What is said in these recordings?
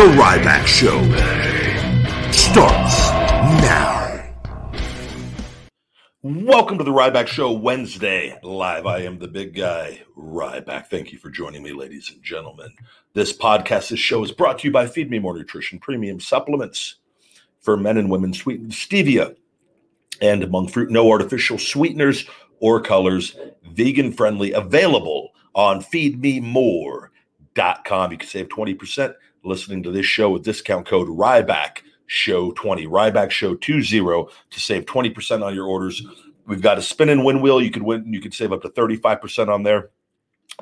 The Ryback Show starts now. Welcome to the Ryback Show Wednesday live. I am the big guy, Ryback. Thank you for joining me, ladies and gentlemen. This podcast, this show is brought to you by Feed Me More Nutrition Premium Supplements for men and women, sweetened stevia and monk fruit, no artificial sweeteners or colors, vegan friendly, available on feedmemore.com. You can save 20% listening to this show with discount code Ryback Show 20. Ryback Show 20 to save 20% on your orders. We've got a spin and win wheel. You could win, you could save up to 35% on there.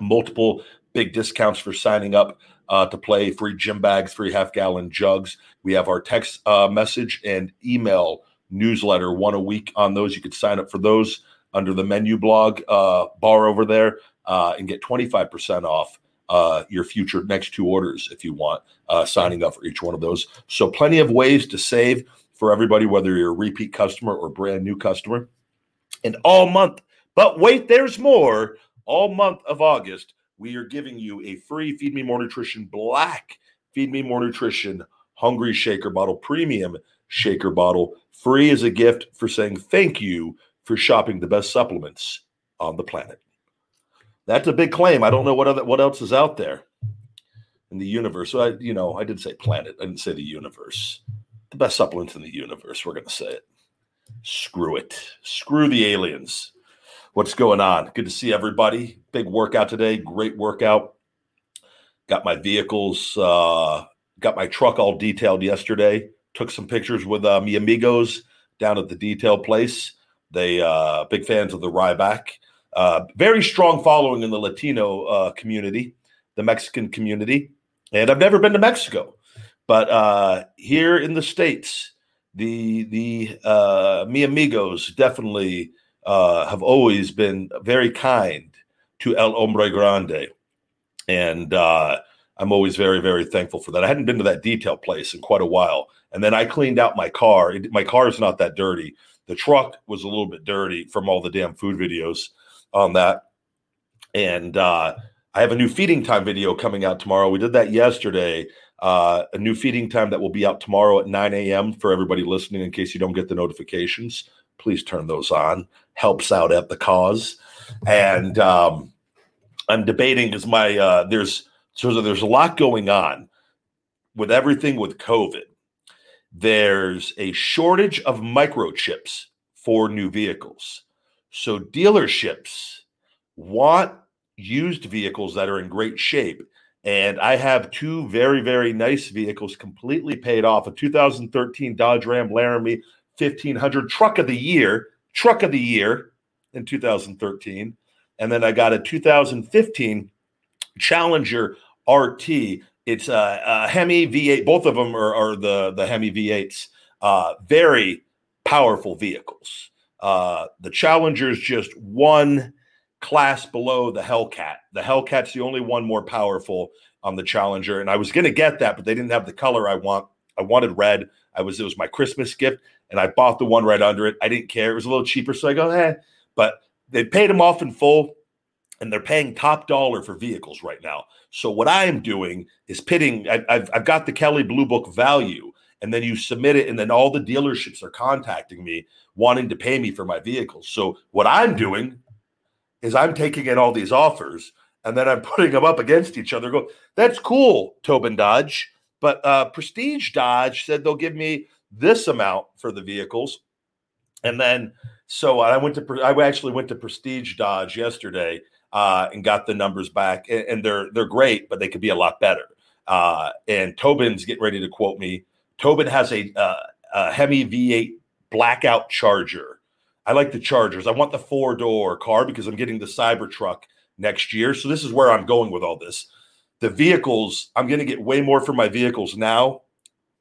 Multiple big discounts for signing up uh, to play free gym bags, free half gallon jugs. We have our text uh, message and email newsletter, one a week on those. You could sign up for those under the menu blog uh, bar over there uh, and get 25% off uh, your future next two orders if you want, uh, signing up for each one of those. So, plenty of ways to save for everybody, whether you're a repeat customer or brand new customer. And all month, but wait, there's more. All month of August, we are giving you a free Feed Me More Nutrition Black Feed Me More Nutrition Hungry Shaker Bottle, premium shaker bottle, free as a gift for saying thank you for shopping the best supplements on the planet. That's a big claim. I don't know what other what else is out there in the universe. So I, you know, I did say planet. I didn't say the universe. The best supplements in the universe. We're gonna say it. Screw it. Screw the aliens. What's going on? Good to see everybody. Big workout today. Great workout. Got my vehicles. Uh, got my truck all detailed yesterday. Took some pictures with uh, mi amigos down at the detail place. They uh, big fans of the Ryback. Uh, very strong following in the Latino uh, community, the Mexican community, and I've never been to Mexico, but uh, here in the states, the the uh, mi amigos definitely uh, have always been very kind to El Hombre Grande, and uh, I'm always very very thankful for that. I hadn't been to that detail place in quite a while, and then I cleaned out my car. It, my car is not that dirty. The truck was a little bit dirty from all the damn food videos on that. And uh, I have a new feeding time video coming out tomorrow. We did that yesterday. Uh, a new feeding time that will be out tomorrow at 9 a.m. for everybody listening. In case you don't get the notifications, please turn those on. Helps out at the cause. And um, I'm debating because my uh, there's so there's a lot going on with everything with COVID. There's a shortage of microchips for new vehicles. So dealerships want used vehicles that are in great shape. And I have two very, very nice vehicles completely paid off a 2013 Dodge Ram Laramie 1500 truck of the year, truck of the year in 2013. And then I got a 2015 Challenger RT. It's a, a Hemi V8. Both of them are, are the, the Hemi V8s. Uh, very powerful vehicles. Uh, the Challenger's just one class below the Hellcat. The Hellcat's the only one more powerful on the Challenger, and I was going to get that, but they didn't have the color I want. I wanted red. I was it was my Christmas gift, and I bought the one right under it. I didn't care; it was a little cheaper, so I go, eh. But they paid them off in full, and they're paying top dollar for vehicles right now. So what I am doing is pitting. I, I've I've got the Kelley Blue Book value, and then you submit it, and then all the dealerships are contacting me wanting to pay me for my vehicles. So what I'm doing is I'm taking in all these offers and then I'm putting them up against each other. Go, that's cool, Towbin Dodge. But uh, Prestige Dodge said they'll give me this amount for the vehicles. And then So I went to I actually went to Prestige Dodge yesterday uh, and got the numbers back, and, they're they're great, but they could be a lot better. Uh, and Towbin's getting ready to quote me. Towbin has a, uh, a Hemi V8 blackout Charger. I like the Chargers. I want the four door car because I'm getting the Cybertruck next year. So this is where I'm going with all this. The vehicles, I'm going to get way more for my vehicles now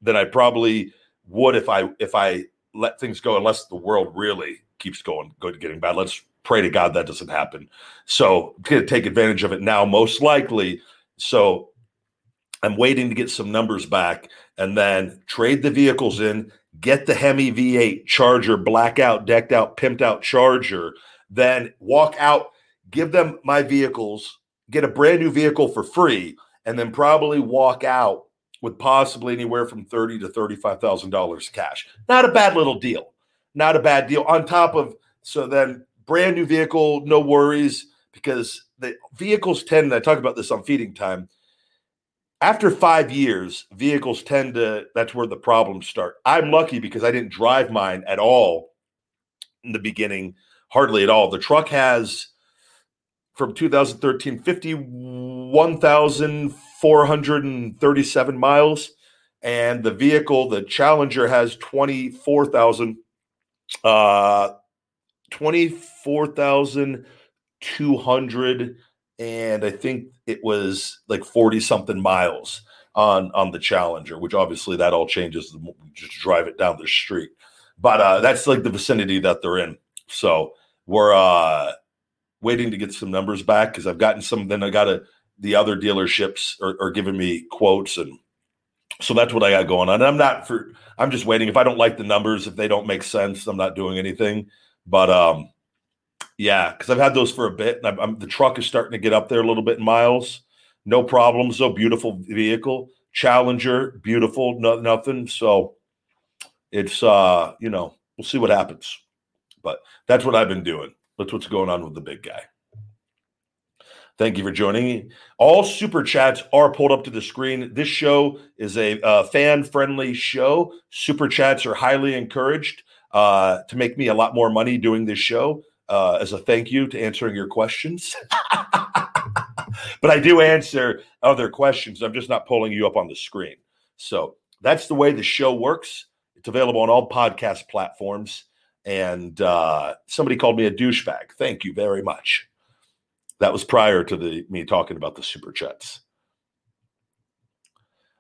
than I probably would if I if I let things go, unless the world really keeps going, good, getting bad. Let's pray to God that doesn't happen. So I'm going to take advantage of it now, most likely. So I'm waiting to get some numbers back and then trade the vehicles in, get the Hemi V8 Charger, blackout, decked out, pimped out Charger, then walk out, give them my vehicles, get a brand new vehicle for free, and then probably walk out with possibly anywhere from thirty to thirty-five thousand dollars cash. Not a bad little deal. Not a bad deal. On top of so then brand new vehicle, no worries because the vehicles tend. I talk about this on feeding time after five years, vehicles tend to, that's where the problems start. I'm lucky because I didn't drive mine at all in the beginning, hardly at all. The truck has, from 2013, 51,437 miles. And the vehicle, the Challenger, has 24,000, uh, 24,200 and I think it was like 40 something miles on on the Challenger, which obviously that all changes just drive it down the street. But uh that's like the vicinity that they're in. So we're uh waiting to get some numbers back because I've gotten some then I got a the other dealerships are, are giving me quotes and so that's what I got going on. And I'm not for I'm just waiting. If I don't like the numbers, if they don't make sense, I'm not doing anything. But um yeah, because I've had those for a bit, and I'm, I'm, the truck is starting to get up there a little bit in miles. No problems, though. Beautiful vehicle, Challenger, beautiful, no, nothing. So it's uh, you know, we'll see what happens. But that's what I've been doing. That's what's going on with the big guy. Thank you for joining me. All super chats are pulled up to the screen. This show is a uh, fan friendly show. Super chats are highly encouraged uh, to make me a lot more money doing this show uh, as a thank you to answering your questions. but I do answer other questions. I'm just not pulling you up on the screen. So that's the way the show works. It's available on all podcast platforms. And uh, somebody called me a douchebag. Thank you very much. That was prior to the me talking about the super chats.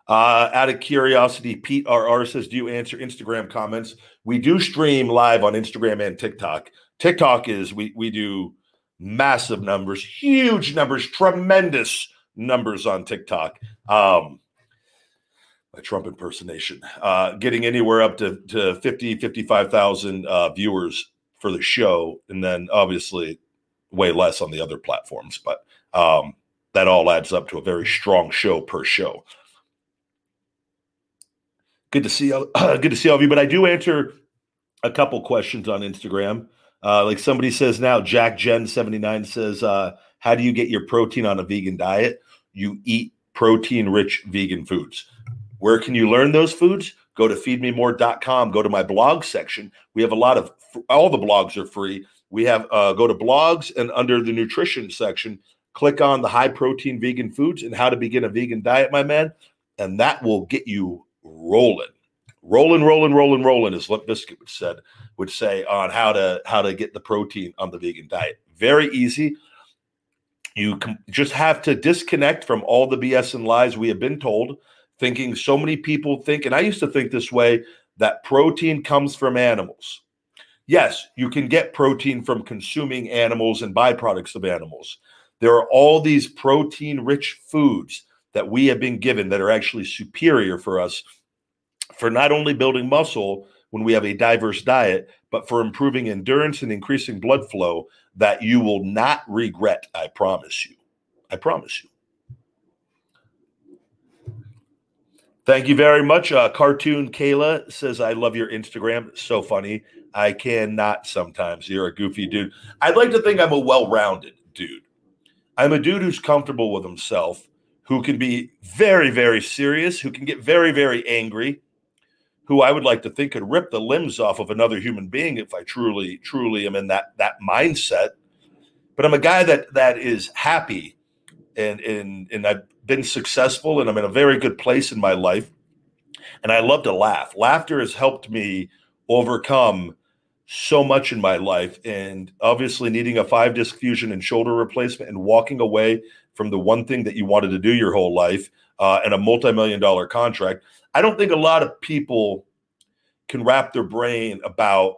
Uh, out of curiosity, Pete RR says, Do you answer Instagram comments? We do stream live on Instagram and TikTok. TikTok is we we do massive numbers, huge numbers, tremendous numbers on TikTok. Um, my Trump impersonation, uh, getting anywhere up to, to 50, 55,000 uh, viewers for the show. And then obviously way less on the other platforms. But um, that all adds up to a very strong show per show. Good to see, uh, good to see all of you. But I do answer a couple questions on Instagram. Uh, like somebody says now, Jack Gen 79 says, uh, How do you get your protein on a vegan diet? You eat protein rich vegan foods. Where can you learn those foods? Go to feedmemore.com, go to my blog section. We have a lot of all the blogs are free. We have uh, go to blogs and under the nutrition section, click on the high protein vegan foods and how to begin a vegan diet, my man. And that will get you rolling rolling, rolling, rolling, rolling, as Limp Bizkit would said would say on how to how to get the protein on the vegan diet. Very easy. You com- just have to disconnect from all the BS and lies we have been told. Thinking so many people think, and I used to think this way, that protein comes from animals. Yes, you can get protein from consuming animals and byproducts of animals. There are all these protein rich foods that we have been given that are actually superior for us for not only building muscle when we have a diverse diet, but for improving endurance and increasing blood flow that you will not regret. I promise you. I promise you. Thank you very much. Uh, Cartoon Kayla says, I love your Instagram. so funny. I cannot sometimes. You're a goofy dude. I'd like to think I'm a well rounded dude. I'm a dude who's comfortable with himself, who can be very, very serious, who can get very, very angry, who I would like to think could rip the limbs off of another human being if I truly, truly am in that that mindset. But I'm a guy that that is happy and and and I've been successful and I'm in a very good place in my life. And I love to laugh. Laughter has helped me overcome so much in my life and obviously needing a five disc fusion and shoulder replacement and walking away from the one thing that you wanted to do your whole life uh, and a multi-million dollar contract i don't think a lot of people can wrap their brain about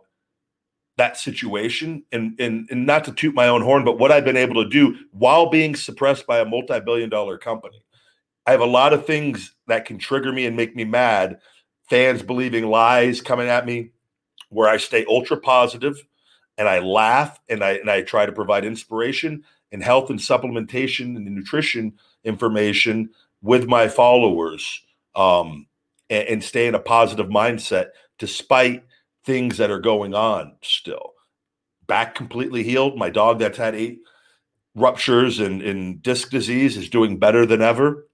that situation. And, and and not to toot my own horn but what i've been able to do while being suppressed by a multi-billion dollar company. I have a lot of things that can trigger me and make me mad. Fans believing lies coming at me where I stay ultra positive and I laugh and I and I try to provide inspiration and health and supplementation and nutrition information with my followers. Um, and, and stay in a positive mindset despite things that are going on still. Back completely healed. My dog that's had eight ruptures and, and disc disease is doing better than ever.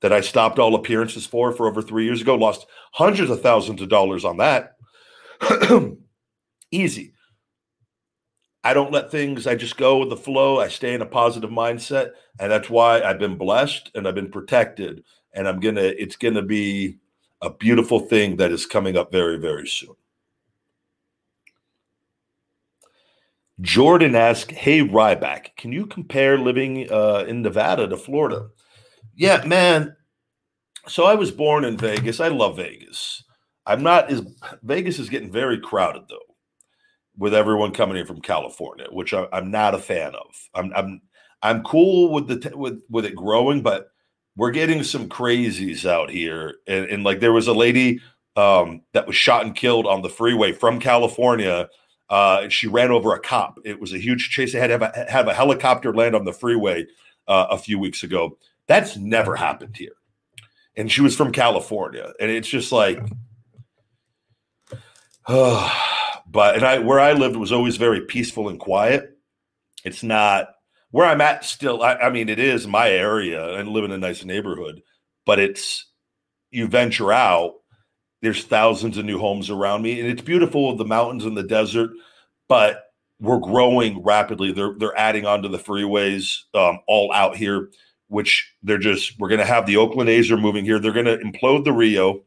That I stopped all appearances for for over three years ago. Lost hundreds of thousands of dollars on that Easy. I don't let things, I just go with the flow. I stay in a positive mindset. And that's why I've been blessed and I've been protected. And I'm going to, it's going to be a beautiful thing that is coming up very, very soon. Jordan asked, Hey, Ryback, can you compare living uh, in Nevada to Florida? Yeah, man. So I was born in Vegas. I love Vegas. I'm not as Vegas is getting very crowded though, with everyone coming in from California, which I, am not a fan of. I'm I'm I'm cool with the with with it growing, but we're getting some crazies out here, and, and like there was a lady um, that was shot and killed on the freeway from California. Uh, she ran over a cop. It was a huge chase. They had to have a, have a helicopter land on the freeway uh, a few weeks ago. That's never happened here. And she was from California, and it's just like but and I where I lived was always very peaceful and quiet. It's not where I'm at still. I, I mean, it is my area and live in a nice neighborhood, but it's you venture out. There's thousands of new homes around me, and it's beautiful with the mountains and the desert. But we're growing rapidly. They're they're adding onto the freeways um, all out here, which they're just. We're to have the Oakland A's are moving here. They're to implode the Rio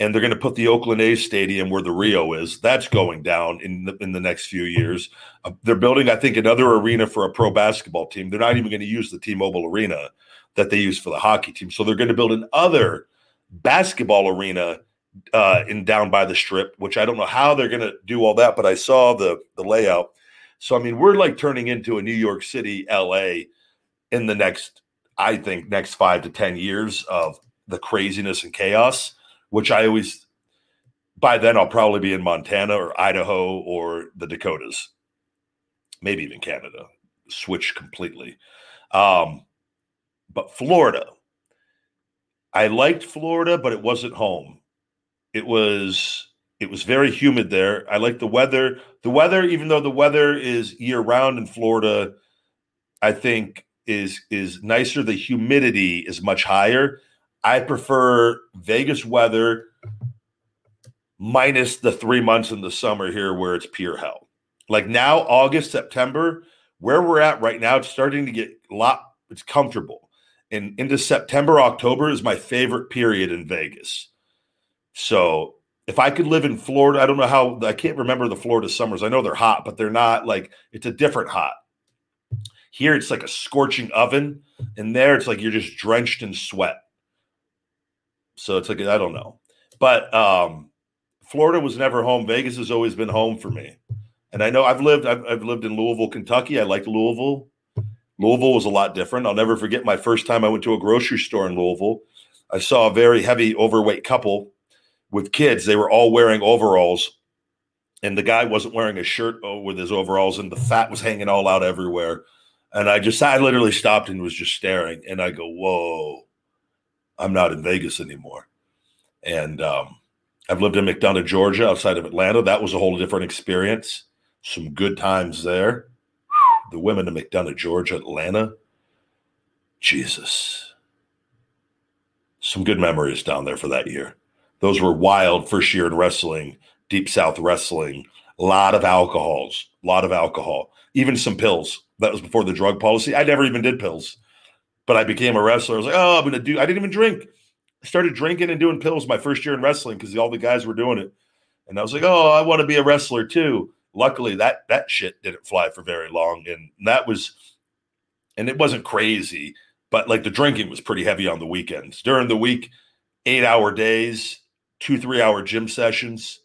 and they're going to put the Oakland A's stadium where the Rio is. That's going down in the, in the next few years. Uh, they're building, I think, another arena for a pro basketball team. They're not even going to use the T-Mobile Arena that they use for the hockey team. So they're going to build another basketball arena uh, in down by the Strip, which I don't know how they're going to do all that, but I saw the the layout. So I mean, we're like turning into a New York City, LA, in the next, I think, next five to ten years of the craziness and chaos which I always by then I'll probably be in Montana or Idaho or the Dakotas, maybe even Canada. Switch completely. Um, but Florida, I liked Florida, but it wasn't home. It was it was very humid there. I like the weather. The weather, even though the weather is year round in Florida, I think is is nicer. The humidity is much higher. I prefer Vegas weather minus the three months in the summer here where it's pure hell. Like now, August, September, where we're at right now, it's starting to get a lot, it's comfortable. And into September, October is my favorite period in Vegas. So if I could live in Florida, I don't know how, I can't remember the Florida summers. I know they're hot, but they're not like, it's a different hot. Here, it's like a scorching oven. And there, it's like you're just drenched in sweat. So it's like I don't know, but um, Florida was never home. Vegas has always been home for me, and I know I've lived I've, I've lived in Louisville, Kentucky. I liked Louisville. Louisville was a lot different. I'll never forget my first time I went to a grocery store in Louisville. I saw a very heavy, overweight couple with kids. They were all wearing overalls, and the guy wasn't wearing a shirt oh, with his overalls, and the fat was hanging all out everywhere. And I just, I literally stopped and was just staring. And I go, whoa, I'm not in Vegas anymore. And um, I've lived in McDonough, Georgia, outside of Atlanta. That was a whole different experience. Some good times there. The women in McDonough, Georgia, Atlanta. Jesus. Some good memories down there for that year. Those were wild first year in wrestling, deep south wrestling. A lot of alcohols, a lot of alcohol, even some pills. That was before the drug policy. I never even did pills, but I became a wrestler. I was like, oh, I'm gonna do. I didn't even drink. I started drinking and doing pills my first year in wrestling because all the guys were doing it, and I was like, oh, I want to be a wrestler too. Luckily, that that shit didn't fly for very long, and that was, and it wasn't crazy, but like the drinking was pretty heavy on the weekends. During the week, eight hour days, two three hour gym sessions.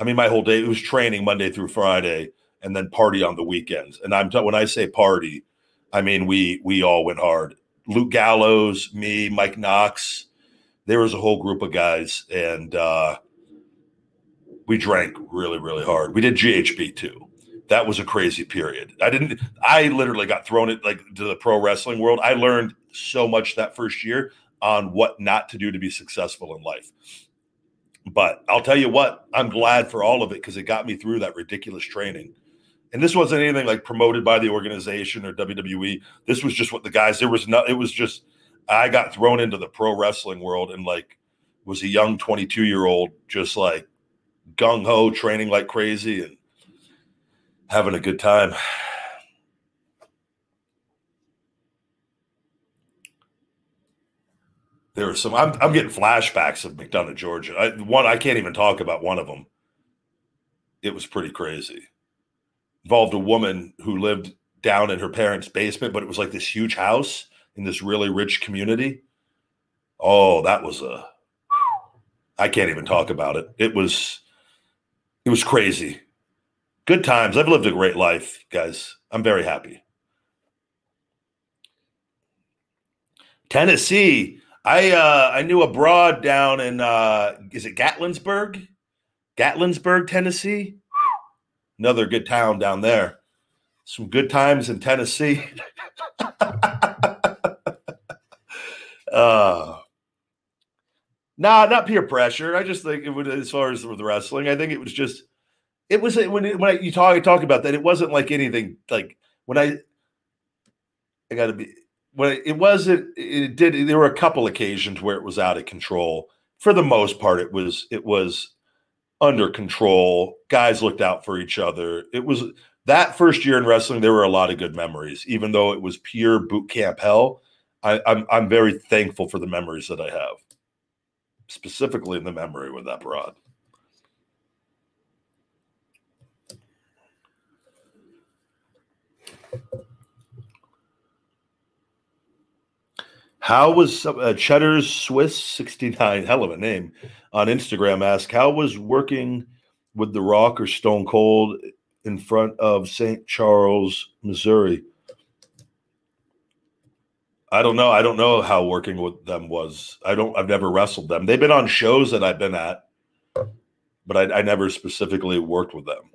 I mean, my whole day it was training Monday through Friday, and then party on the weekends. And I'm t- when I say party, I mean we we all went hard. Luke Gallows, me, Mike Knox. There was a whole group of guys, and uh, we drank really, really hard. We did GHB too. That was a crazy period. I didn't. I literally got thrown it like to the pro wrestling world. I learned so much that first year on what not to do to be successful in life. But I'll tell you what, I'm glad for all of it because it got me through that ridiculous training. And this wasn't anything like promoted by the organization or WWE. This was just what the guys, there was no, it was just, I got thrown into the pro wrestling world and like was a young 22 year old, just like gung ho training like crazy and having a good time. There were some. I'm, I'm getting flashbacks of McDonough, Georgia. I, one I can't even talk about one of them. It was pretty crazy. Involved a woman who lived down in her parents' basement, but it was like this huge house in this really rich community. Oh, that was a. I can't even talk about it. It was. It was crazy. Good times. I've lived a great life, guys. I'm very happy. Tennessee I uh, I knew a broad down in uh, is it Gatlinburg, Gatlinburg, Tennessee. Another good town down there. Some good times in Tennessee. uh, nah, not peer pressure. I just think it would, as far as with wrestling, I think it was just, it was when it, when I, you talk talk about that, it wasn't like anything like when I, I got to be well, it wasn't. It did. There were a couple occasions where it was out of control. For the most part, it was. It was under control. Guys looked out for each other. It was that first year in wrestling. There were a lot of good memories, even though it was pure boot camp hell. I, I'm I'm very thankful for the memories that I have, specifically in the memory with that broad. How was uh, Cheddar's Swiss 69, hell of a name, on Instagram asked, How was working with The Rock or Stone Cold in front of St. Charles, Missouri? I don't know. I don't know how working with them was. I don't, I've never wrestled them. They've been on shows that I've been at, but I, I never specifically worked with them.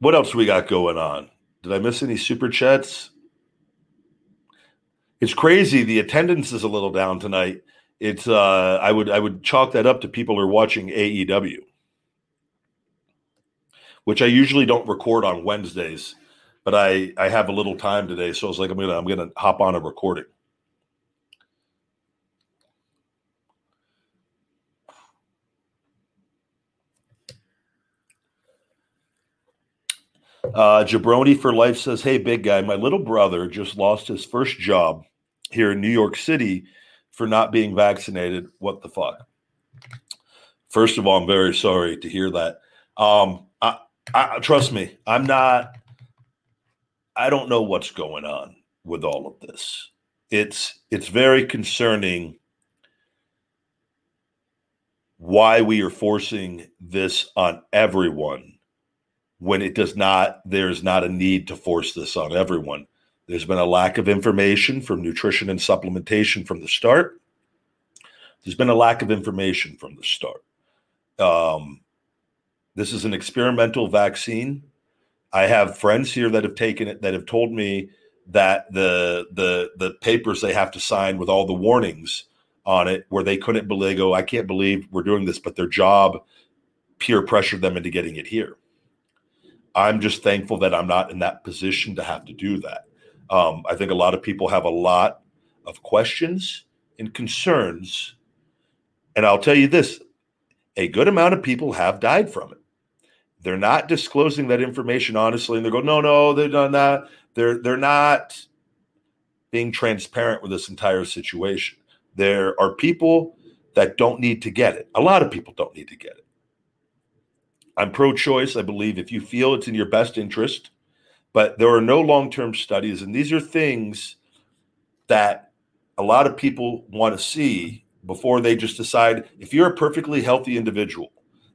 What else we got going on? Did I miss any super chats? It's crazy. The attendance is a little down tonight. It's uh I would I would chalk that up to people are watching AEW. Which I usually don't record on Wednesdays, but I I have a little time today, so I was like I'm to I'm to hop on a recording. Uh, Jabroni for Life says, Hey, big guy, my little brother just lost his first job here in New York City for not being vaccinated. What the fuck? First of all, I'm very sorry to hear that. Um, I, I, trust me, I'm not, I don't know what's going on with all of this. It's, it's very concerning why we are forcing this on everyone when it does not, there's not a need to force this on everyone. There's been a lack of information from nutrition and supplementation from the start. There's been a lack of information from the start. Um, this is an experimental vaccine. I have friends here that have taken it that have told me that the the the papers they have to sign with all the warnings on it, where they couldn't believe, go, I can't believe we're doing this, but their job peer pressured them into getting it here. I'm just thankful that I'm not in that position to have to do that. Um, I think a lot of people have a lot of questions and concerns. And I'll tell you this a good amount of people have died from it. They're not disclosing that information honestly, and they go, no, no, they're not. That. They're they're not being transparent with this entire situation. There are people that don't need to get it. A lot of people don't need to get it. I'm pro-choice. I believe if you feel it's in your best interest, but there are no long-term studies, and these are things that a lot of people want to see before they just decide if you're a perfectly healthy individual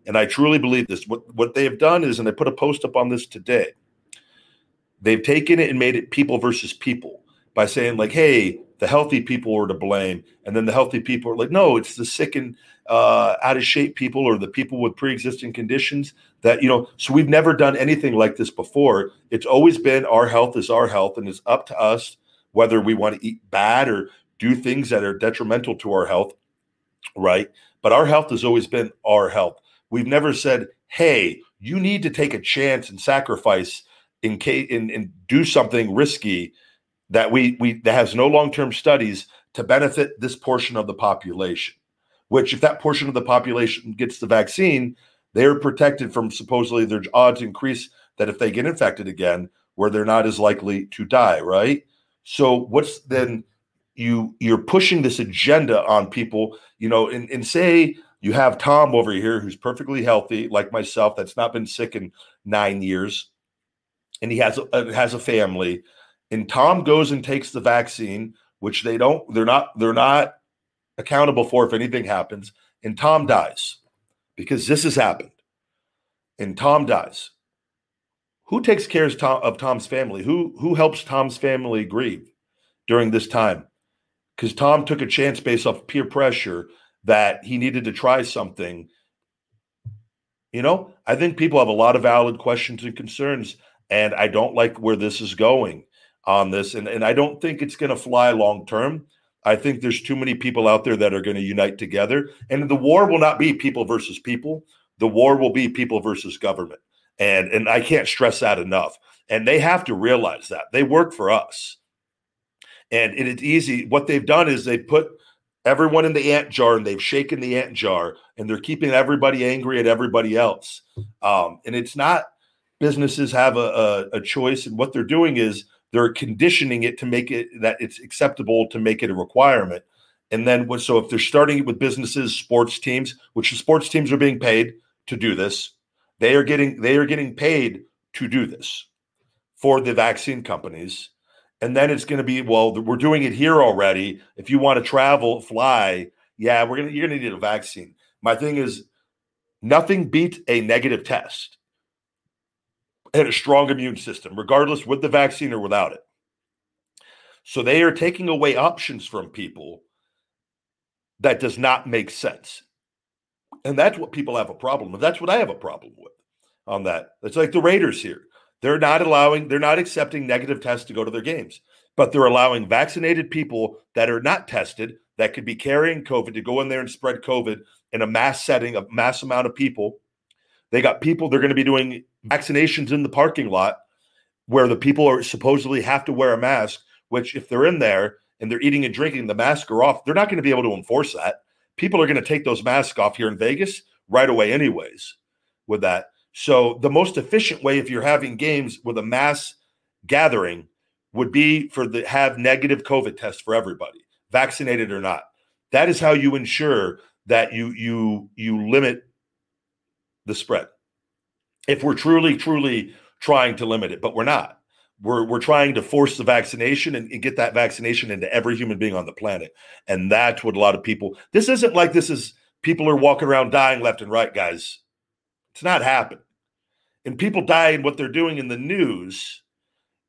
and I truly believe this. What what they have done is, and I put a post up on this today. They've taken it and made it people versus people by saying like, "Hey, the healthy people are to blame," and then the healthy people are like, "No, it's the sick and uh, out of shape people or the people with pre-existing conditions." That you know, so we've never done anything like this before. It's always been our health is our health, and it's up to us whether we want to eat bad or do things that are detrimental to our health, right? But our health has always been our health. We've never said, "Hey, you need to take a chance and sacrifice in case and, do something risky that we we that has no long term studies to benefit this portion of the population." Which, if that portion of the population gets the vaccine, they're protected from supposedly their odds increase that if they get infected again, where they're not as likely to die. Right. So, what's then? You you're pushing this agenda on people, you know, and, and say you have Tom over here who's perfectly healthy, like myself, that's not been sick in nine years, and he has a, uh, has a family. And Tom goes and takes the vaccine, which they don't. They're not. They're not accountable for if anything happens. And Tom dies because this has happened. And Tom dies. Who takes care of, of Tom's family? Who who helps Tom's family grieve during this time? Because Tom took a chance based off peer pressure that he needed to try something. You know, I think people have a lot of valid questions and concerns, and I don't like where this is going on this. And, and I don't think it's going to fly long term. I think there's too many people out there that are going to unite together. And the war will not be people versus people. The war will be people versus government. And and I can't stress that enough. And they have to realize that. They work for us. And it is easy. What they've done is they put everyone in the ant jar and they've shaken the ant jar and they're keeping everybody angry at everybody else. Um, and it's not businesses have a, a, a, choice, and what they're doing is they're conditioning it to make it that it's acceptable to make it a requirement. And then, so if they're starting it with businesses, sports teams, which the sports teams are being paid to do this, they are getting they are getting paid to do this for the vaccine companies. And then it's going to be well we're doing it here already. If you want to travel fly yeah we're to you're to need a vaccine. My thing is nothing beats a negative test and a strong immune system regardless with the vaccine or without it. So they are taking away options from people that does not make sense. And that's what people have a problem with. That's what i have a problem with on that. It's like the raiders here. They're not allowing, they're not accepting negative tests to go to their games, but they're allowing vaccinated people that are not tested that could be carrying COVID to go in there and spread COVID in a mass setting, a mass amount of people. They got people, they're going to be doing vaccinations in the parking lot where the people are supposedly have to wear a mask, which if they're in there and they're eating and drinking, the mask are off, they're not going to be able to enforce that. People are going to take those masks off here in Vegas right away, anyways, with that. So the most efficient way, if you're having games with a mass gathering, would be for the have negative COVID tests for everybody, vaccinated or not. That is how you ensure that you you you limit the spread. If we're truly truly trying to limit it, but we're not. We're we're trying to force the vaccination and, and get that vaccination into every human being on the planet, and that's what a lot of people. This isn't like this is people are walking around dying left and right, guys. It's not happening. And people die in what they're doing in the news.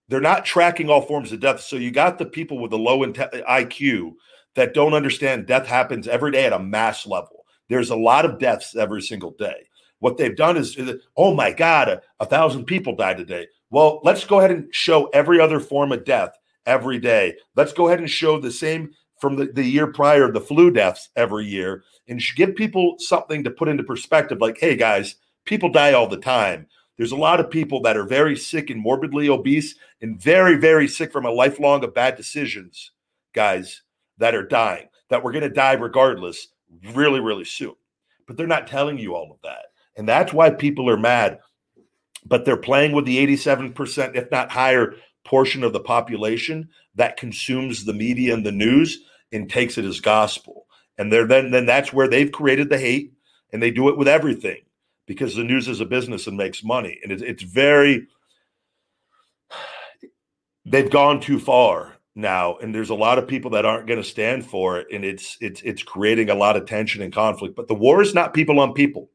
They're not tracking all forms of death. So you got the people with the low IQ that don't understand death happens every day at a mass level. There's a lot of deaths every single day. What they've done is, oh my God, a, a thousand people died today. Well, let's go ahead and show every other form of death every day. Let's go ahead and show the same from the, the year prior, the flu deaths every year, and give people something to put into perspective like, hey, guys, people die all the time. There's a lot of people that are very sick and morbidly obese and very, very sick from a lifelong of bad decisions, guys, that are dying, that we're going to die regardless really, really soon. But they're not telling you all of that. And that's why people are mad. But they're playing with the 87%, if not higher, portion of the population that consumes the media and the news and takes it as gospel. And they're then then that's where they've created the hate, and they do it with everything because the news is a business and makes money. And it, it's very they've gone too far now and there's a lot of people that aren't going to stand for it and it's it's it's creating a lot of tension and conflict but the war is not people on people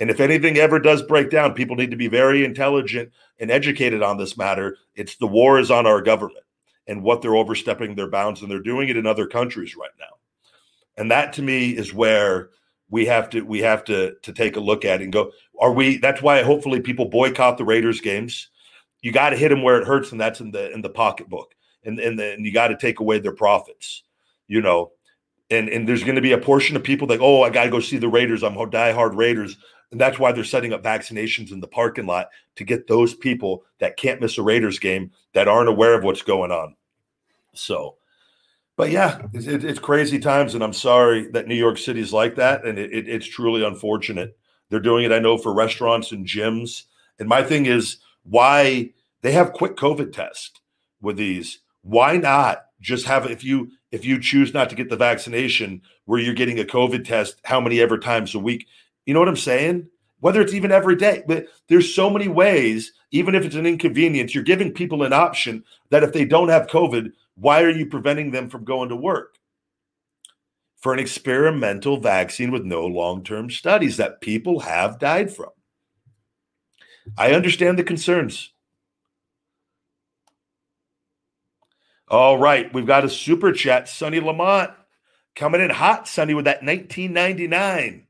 and if anything ever does break down people need to be very intelligent and educated on this matter. It's the war is on our government and what they're overstepping their bounds and they're doing it in other countries right now. And that to me is where we have to we have to to take a look at and go are we that's why hopefully people boycott the raiders games. You got to hit them where it hurts and that's in the in the pocketbook. And and, the, and you got to take away their profits, you know. And and there's going to be a portion of people like, oh, I got to go see the Raiders. I'm a diehard Raiders, and that's why they're setting up vaccinations in the parking lot to get those people that can't miss a Raiders game that aren't aware of what's going on. So, but yeah, it's, it's crazy times, and I'm sorry that New York City's like that, and it, it, it's truly unfortunate. They're doing it, I know, for restaurants and gyms. And my thing is why they have quick COVID test with these why not just have if you if you choose not to get the vaccination where you're getting a covid test how many ever times a week you know what i'm saying whether it's even every day but there's so many ways even if it's an inconvenience you're giving people an option that if they don't have covid why are you preventing them from going to work for an experimental vaccine with no long-term studies that people have died from i understand the concerns All right, we've got a super chat. Sonny Lamont coming in hot, Sonny, with that 1999.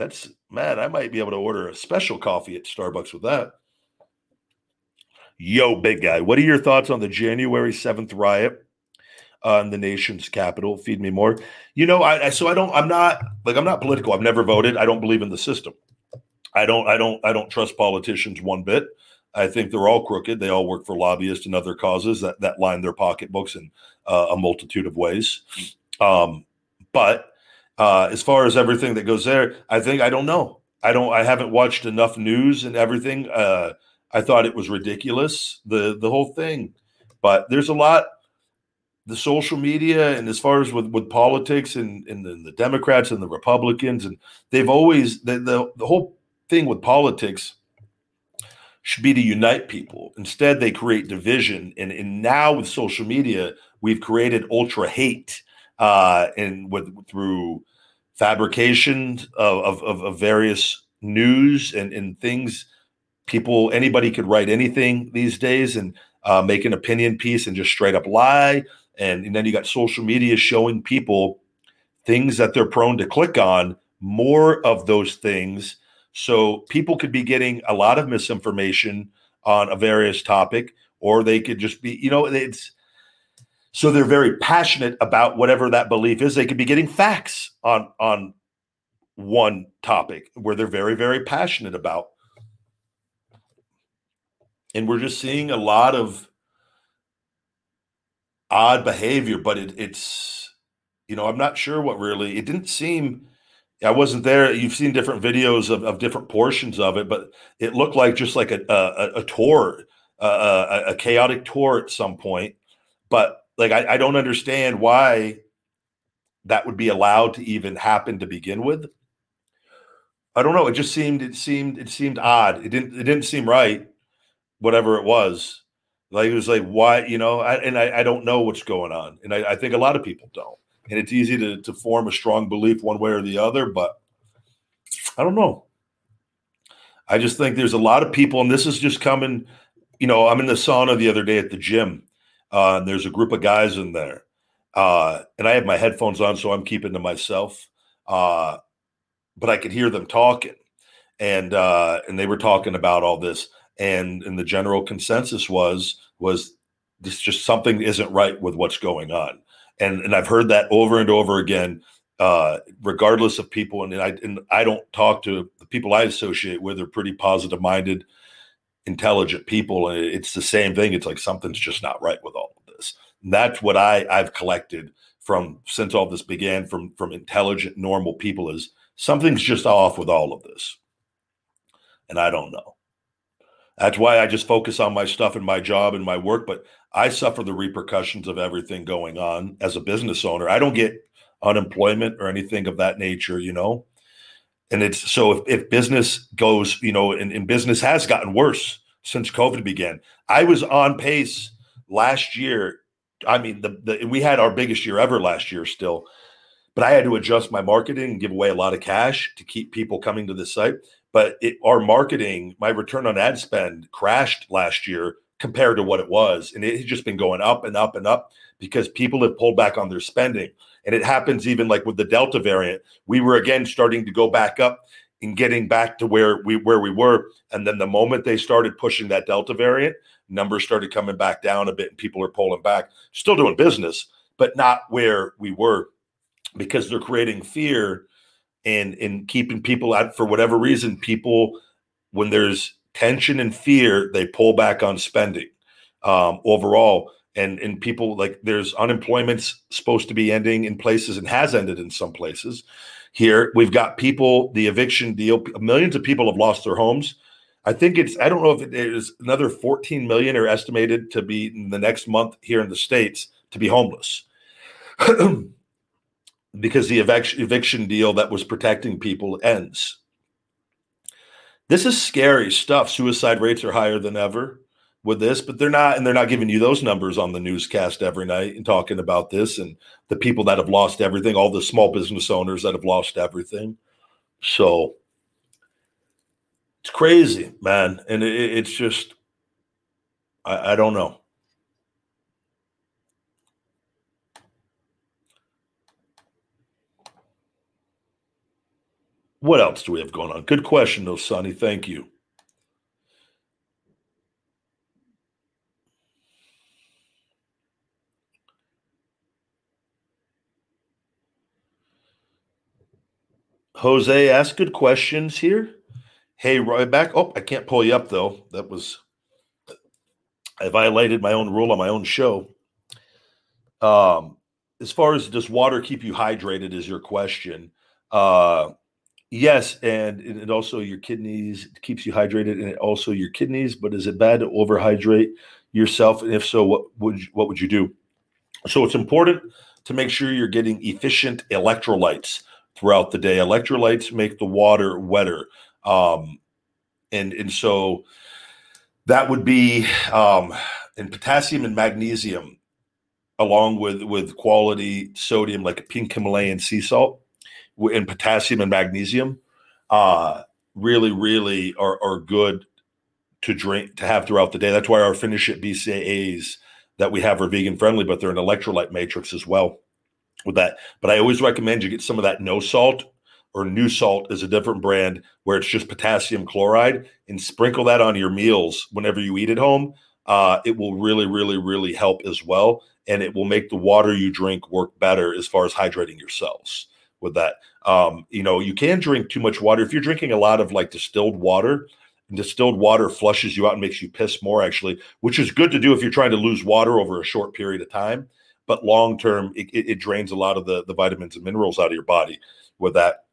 That's man, I might be able to order a special coffee at Starbucks with that. Yo, big guy, what are your thoughts on the January 7th riot on the nation's capital? Feed me more. You know, I, I so I don't. I'm not like I'm not political. I've never voted. I don't believe in the system. I don't. I don't. I don't trust politicians one bit. I think they're all crooked. They all work for lobbyists and other causes that, that line their pocketbooks in uh, a multitude of ways. Um, but uh, as far as everything that goes there, I think I don't know. I don't. I haven't watched enough news and everything. Uh, I thought it was ridiculous the the whole thing. But there's a lot. The social media and as far as with with politics and and the, the Democrats and the Republicans and they've always the, the the whole thing with politics should be to unite people. Instead, they create division. And, and now with social media, we've created ultra hate uh, and with through fabrication of, of, of various news and, and things. People, anybody could write anything these days and uh, make an opinion piece and just straight up lie. And, and then you got social media showing people things that they're prone to click on, more of those things so people could be getting a lot of misinformation on a various topic, or they could just be, you know, it's so they're very passionate about whatever that belief is. They could be getting facts on on one topic where they're very, very passionate about. And we're just seeing a lot of odd behavior, but it, it's, you know, I'm not sure what really, it didn't seem I wasn't there. You've seen different videos of, of different portions of it, but it looked like just like a a, a tour, a, a, chaotic tour at some point. But like I, I don't understand why that would be allowed to even happen to begin with. I don't know. It just seemed it seemed it seemed odd. It didn't it didn't seem right. Whatever it was, like it was like why you know. I, and I, I don't know what's going on, and I, I think a lot of people don't and it's easy to, to form a strong belief one way or the other, but I don't know. I just think there's a lot of people, and this is just coming. You know, I'm in the sauna the other day at the gym, uh, and there's a group of guys in there, uh, and I have my headphones on, so I'm keeping to myself. Uh, but I could hear them talking, and uh, and they were talking about all this, and and the general consensus was was this just something isn't right with what's going on and and I've heard that over and over again, uh, regardless of people. And I and I don't talk to the people I associate with are pretty positive minded, intelligent people. And it's the same thing. It's like something's just not right with all of this. And that's what I, I've collected from since all this began from from intelligent, normal people is something's just off with all of this. And I don't know. That's why I just focus on my stuff and my job and my work. But I suffer the repercussions of everything going on as a business owner. I don't get unemployment or anything of that nature, you know. And it's so if, if business goes, you know, and, and business has gotten worse since COVID began. I was on pace last year. I mean, the, the we had our biggest year ever last year still, but I had to adjust my marketing and give away a lot of cash to keep people coming to the site. But it, our marketing, my return on ad spend crashed last year compared to what it was. And it just been going up and up and up because people have pulled back on their spending. And it happens even like with the Delta variant. We were again starting to go back up and getting back to where we where we were. And then the moment they started pushing that Delta variant, numbers started coming back down a bit and people are pulling back, still doing business, but not where we were because they're creating fear and and keeping people out for whatever reason people when there's tension and fear they pull back on spending um, overall and and people like there's unemployment's supposed to be ending in places and has ended in some places here we've got people the eviction deal millions of people have lost their homes i think it's i don't know if it is another 14 million are estimated to be in the next month here in the states to be homeless because the eviction, eviction deal that was protecting people ends. This is scary stuff. Suicide rates are higher than ever with this, but they're not, and they're not giving you those numbers on the newscast every night and talking about this and the people that have lost everything, all the small business owners that have lost everything. So it's crazy, man. And it, it's just, I, I don't know. What else do we have going on? Good question, though, Sonny. Thank you. Jose asked good questions here. Hey, Ryback. Oh, I can't pull you up though. That was I violated my own rule on my own show. Um, as far as does water keep you hydrated is your question. Uh, Yes, and it also your kidneys keeps you hydrated, and it also your kidneys. But is it bad to overhydrate yourself? And if so, what would you, what would you do? So it's important to make sure you're getting efficient electrolytes throughout the day. Electrolytes make the water wetter, um, and and so that would be um, and potassium and magnesium, along with with quality sodium like pink Himalayan sea salt and potassium and magnesium uh, really, really are, are good to drink to have throughout the day. That's why our Finish It BCAAs that we have are vegan friendly, but they're an electrolyte matrix as well with that. But I always recommend you get some of that no salt or new salt is a different brand where it's just potassium chloride and sprinkle that on your meals whenever you eat at home. Uh, it will really, really, really help as well. And it will make the water you drink work better as far as hydrating your cells with that. Um, you know, you can drink too much water. If you're drinking a lot of like distilled water, distilled water flushes you out and makes you piss more, actually, which is good to do if you're trying to lose water over a short period of time. But long term, it, it, it drains a lot of the, the vitamins and minerals out of your body with that.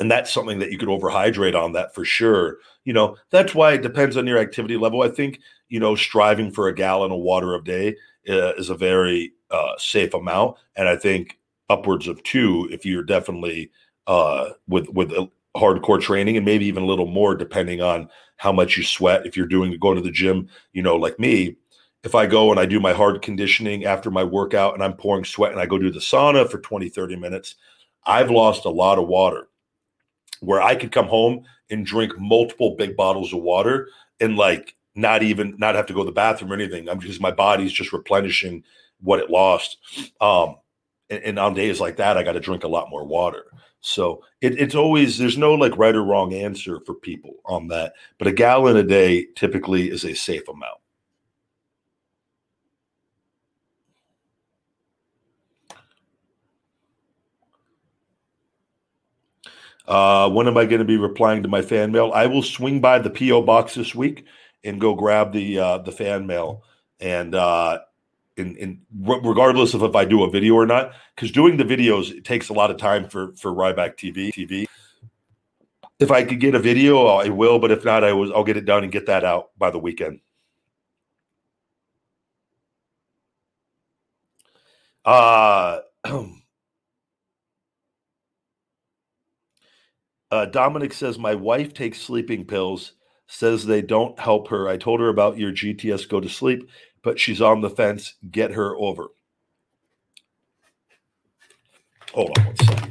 And that's something that you could overhydrate on that for sure. You know, that's why it depends on your activity level. I think, you know, striving for a gallon of water a day uh, is a very uh, safe amount. And I think upwards of two if you're definitely uh, with with hardcore training and maybe even a little more depending on how much you sweat if you're doing going to the gym you know like me if i go and i do my hard conditioning after my workout and i'm pouring sweat and i go do the sauna for 20 30 minutes i've lost a lot of water where i could come home and drink multiple big bottles of water and like not even not have to go to the bathroom or anything i'm because my body's just replenishing what it lost um and, and on days like that, I got to drink a lot more water. So it, it's always there's no like right or wrong answer for people on that, but a gallon a day typically is a safe amount. Uh, when am I going to be replying to my fan mail? I will swing by the PO box this week and go grab the uh, the fan mail, and uh, in, in regardless of if I do a video or not, because doing the videos it takes a lot of time for for Ryback TV. TV. If I could get a video, I will. But if not, I was I'll get it done and get that out by the weekend. Uh, uh, Dominic says my wife takes sleeping pills. Says they don't help her. I told her about your GTS go to sleep, but she's on the fence. Get her over. Hold on one second.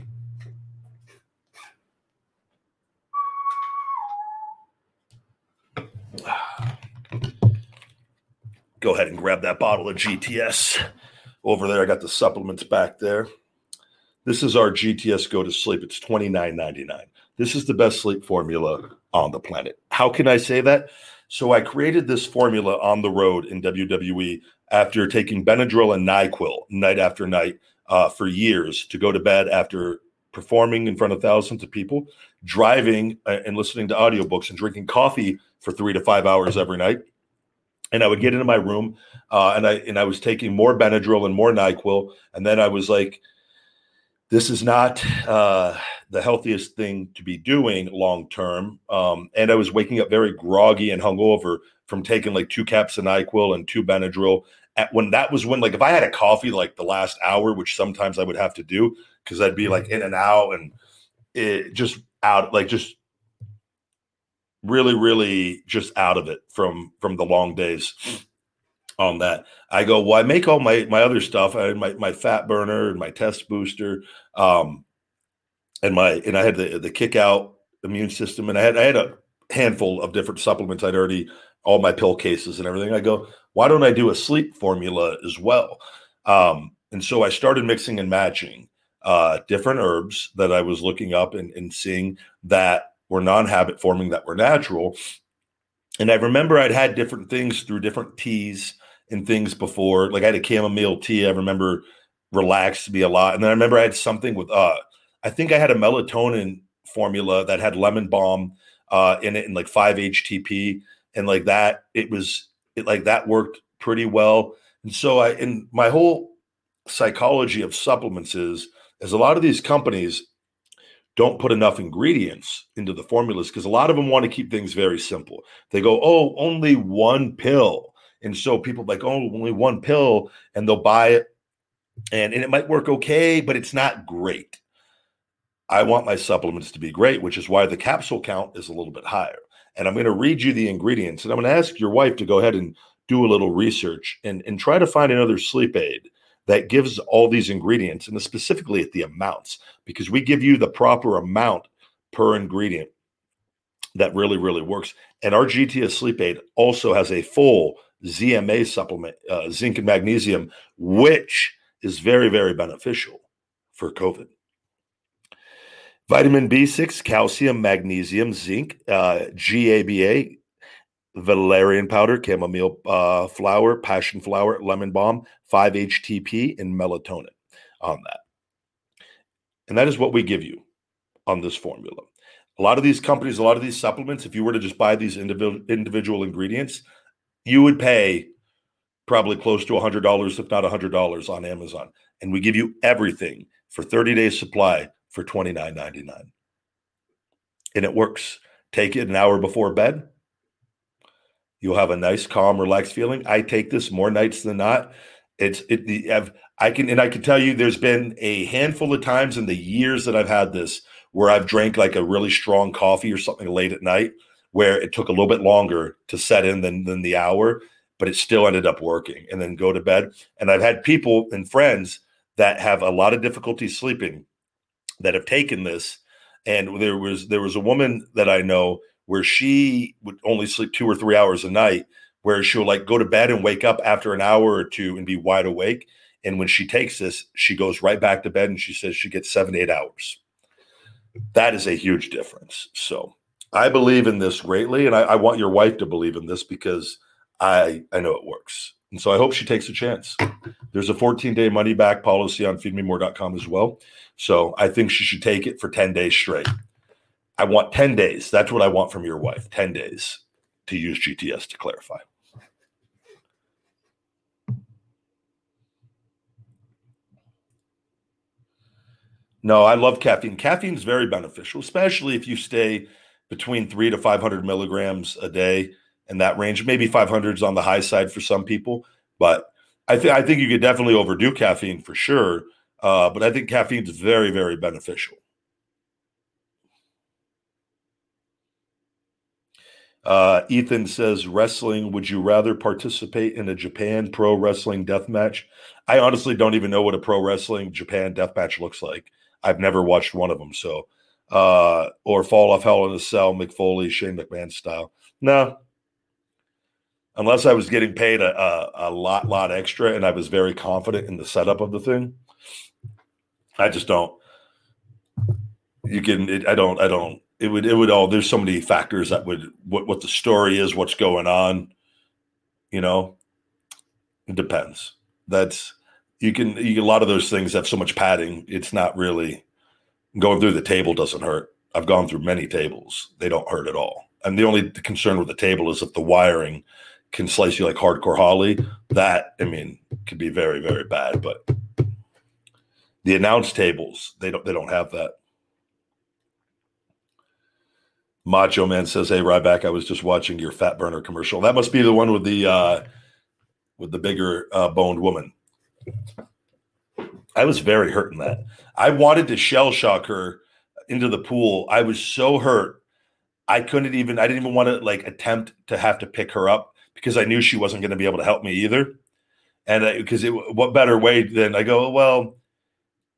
Go ahead and grab that bottle of GTS over there. I got the supplements back there. This is our GTS Go to Sleep. It's twenty nine ninety nine. This is the best sleep formula on the planet. How can I say that? So I created this formula on the road in WWE after taking Benadryl and NyQuil night after night uh, for years to go to bed after performing in front of thousands of people, driving uh, and listening to audiobooks and drinking coffee for three to five hours every night. And I would get into my room uh, and I and I was taking more Benadryl and more NyQuil, and then I was like, "This is not uh, the healthiest thing to be doing long term." Um, and I was waking up very groggy and hungover from taking like two caps of NyQuil and two Benadryl. At when that was when like if I had a coffee like the last hour, which sometimes I would have to do because I'd be like in and out and it just out like just really really just out of it from from the long days on that. I go, well, I make all my my other stuff. I my my fat burner and my test booster, um, and my and I had the the kick out immune system, and I had I had a handful of different supplements. I'd already all my pill cases and everything. I go, why don't I do a sleep formula as well? Um, and so I started mixing and matching uh, different herbs that I was looking up and, and seeing that were non-habit forming that were natural. And I remember I'd had different things through different teas and things before. Like I had a chamomile tea. I remember relaxed me a lot. And then I remember I had something with uh I think I had a melatonin formula that had lemon balm uh in it and like 5-HTP and like that it was it like that worked pretty well. And so I and my whole psychology of supplements is as a lot of these companies don't put enough ingredients into the formulas because a lot of them want to keep things very simple. They go, "Oh, only one pill." And so people like, oh, only one pill, and they'll buy it. And, and it might work okay, but it's not great. I want my supplements to be great, which is why the capsule count is a little bit higher. And I'm going to read you the ingredients. And I'm going to ask your wife to go ahead and do a little research and, and try to find another sleep aid that gives all these ingredients and specifically at the amounts, because we give you the proper amount per ingredient that really, really works. And our GTS sleep aid also has a full ZMA supplement, uh, zinc and magnesium, which is very, very beneficial for COVID. Vitamin B6, calcium, magnesium, zinc, uh, GABA, valerian powder, chamomile uh, flower, passion flower, lemon balm, 5-HTP, and melatonin on that. And that is what we give you on this formula. A lot of these companies, a lot of these supplements, if you were to just buy these individual individual ingredients, you would pay probably close to $100, if not $100 on Amazon. And we give you everything for 30 days supply for $29.99. And it works. Take it an hour before bed. You'll have a nice, calm, relaxed feeling. I take this more nights than not. It's it. I've, I can and I can tell you, there's been a handful of times in the years that I've had this where I've drank like a really strong coffee or something late at night, where it took a little bit longer to set in than, than the hour, but it still ended up working and then go to bed. And I've had people and friends that have a lot of difficulty sleeping that have taken this. And there was there was a woman that I know where she would only sleep two or three hours a night, where she'll like go to bed and wake up after an hour or two and be wide awake. And when she takes this, she goes right back to bed and she says she gets seven, eight hours. That is a huge difference. So I believe in this greatly, and I, I, want your wife to believe in this because I I know it works. And so I hope she takes a chance. There's a 14 day money back policy on feedmemore.com as well. So I think she should take it for 10 days straight. I want 10 days. That's what I want from your wife 10 days to use GTS to clarify. No, I love caffeine. Caffeine is very beneficial, especially if you stay between three to 500 milligrams a day in that range. Maybe 500 is on the high side for some people, but I think I think you could definitely overdo caffeine for sure. Uh, but I think caffeine is very, very beneficial. Uh, Ethan says, wrestling, would you rather participate in a Japan pro wrestling death match? I honestly don't even know what a pro wrestling Japan death match looks like. I've never watched one of them. So, uh, or fall off hell in a cell, Mick Foley, Shane McMahon style. No, unless I was getting paid a, a, a, lot, lot extra and I was very confident in the setup of the thing. I just don't. You can, it, I don't, I don't, it would, it would all, there's so many factors that would, what, what the story is, what's going on, you know, it depends. That's, you can, you a lot of those things have so much padding. It's not really going through the table doesn't hurt. I've gone through many tables. They don't hurt at all. And the only concern with the table is if the wiring can slice you like hardcore Holly. That I mean could be very very bad. But the announce tables they don't they don't have that. Macho Man says, "Hey Ryback, I was just watching your fat burner commercial. That must be the one with the uh, with the bigger uh, boned woman." I was very hurt in that. I wanted to shell shock her into the pool. I was so hurt. I couldn't even. I didn't even want to like attempt to have to pick her up because I knew she wasn't going to be able to help me either. And because what better way than I go, well,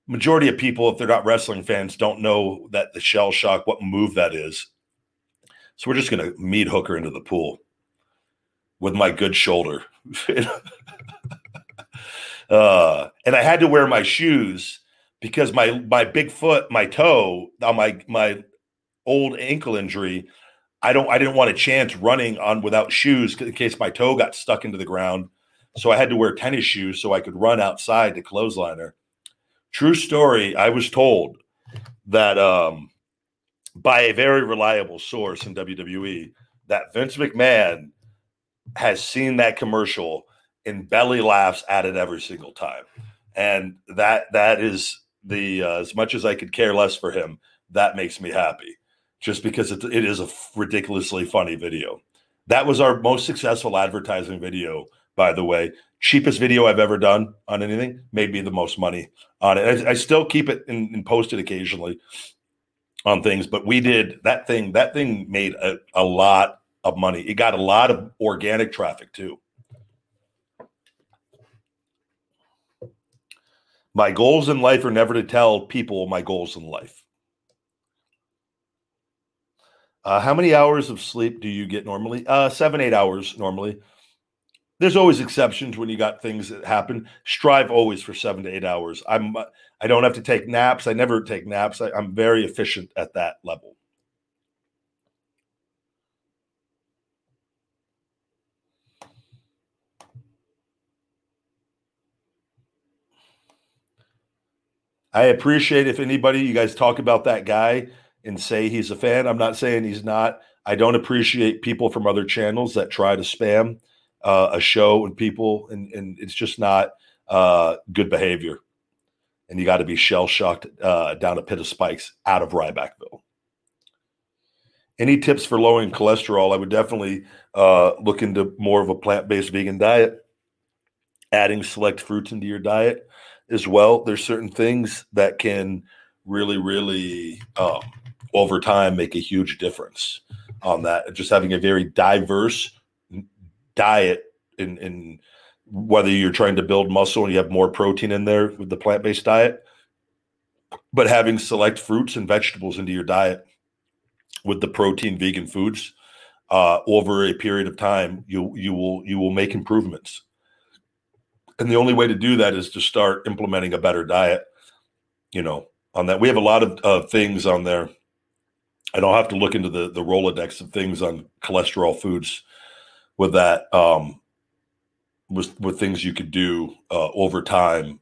majority of people, if they're not wrestling fans, don't know that the shell shock, what move that is. So we're just going to meat hook her into the pool with my good shoulder. uh, and I had to wear my shoes because my my big foot, my toe on my my old ankle injury I don't I didn't want a chance running on without shoes in case my toe got stuck into the ground. So I had to wear tennis shoes so I could run outside to clothesliner. True story. I was told that um, by a very reliable source in WWE that Vince McMahon has seen that commercial and belly laughs at it every single time. And that that is the uh, as much as I could care less for him, that makes me happy just because it, it is a ridiculously funny video. That was our most successful advertising video, by the way. Cheapest video I've ever done on anything, made me the most money on it. I, I still keep it and, and post it occasionally on things, but we did that thing. That thing made a, a lot of money. It got a lot of organic traffic too. My goals in life are never to tell people my goals in life. Uh, how many hours of sleep do you get normally? Uh, seven, eight hours normally. There's always exceptions when you got things that happen. Strive always for seven to eight hours. I'm. Uh, I don't have to take naps. I never take naps. I, I'm very efficient at that level. I appreciate if anybody you guys talk about that guy and say he's a fan. I'm not saying he's not. I don't appreciate people from other channels that try to spam uh, a show and people, and, and it's just not uh, good behavior. And you got to be shell shocked uh, down a pit of spikes out of Rybackville. Any tips for lowering cholesterol? I would definitely uh, look into more of a plant based vegan diet, adding select fruits into your diet as well. There's certain things that can really, really um, over time make a huge difference on that. Just having a very diverse diet in, in whether you're trying to build muscle and you have more protein in there with the plant based diet, but having select fruits and vegetables into your diet with the protein vegan foods uh, over a period of time, you you will you will make improvements. And the only way to do that is to start implementing a better diet. You know, on that we have a lot of uh, things on there I don't have to look into the the Rolodex of things on cholesterol foods with that um, with with things you could do uh, over time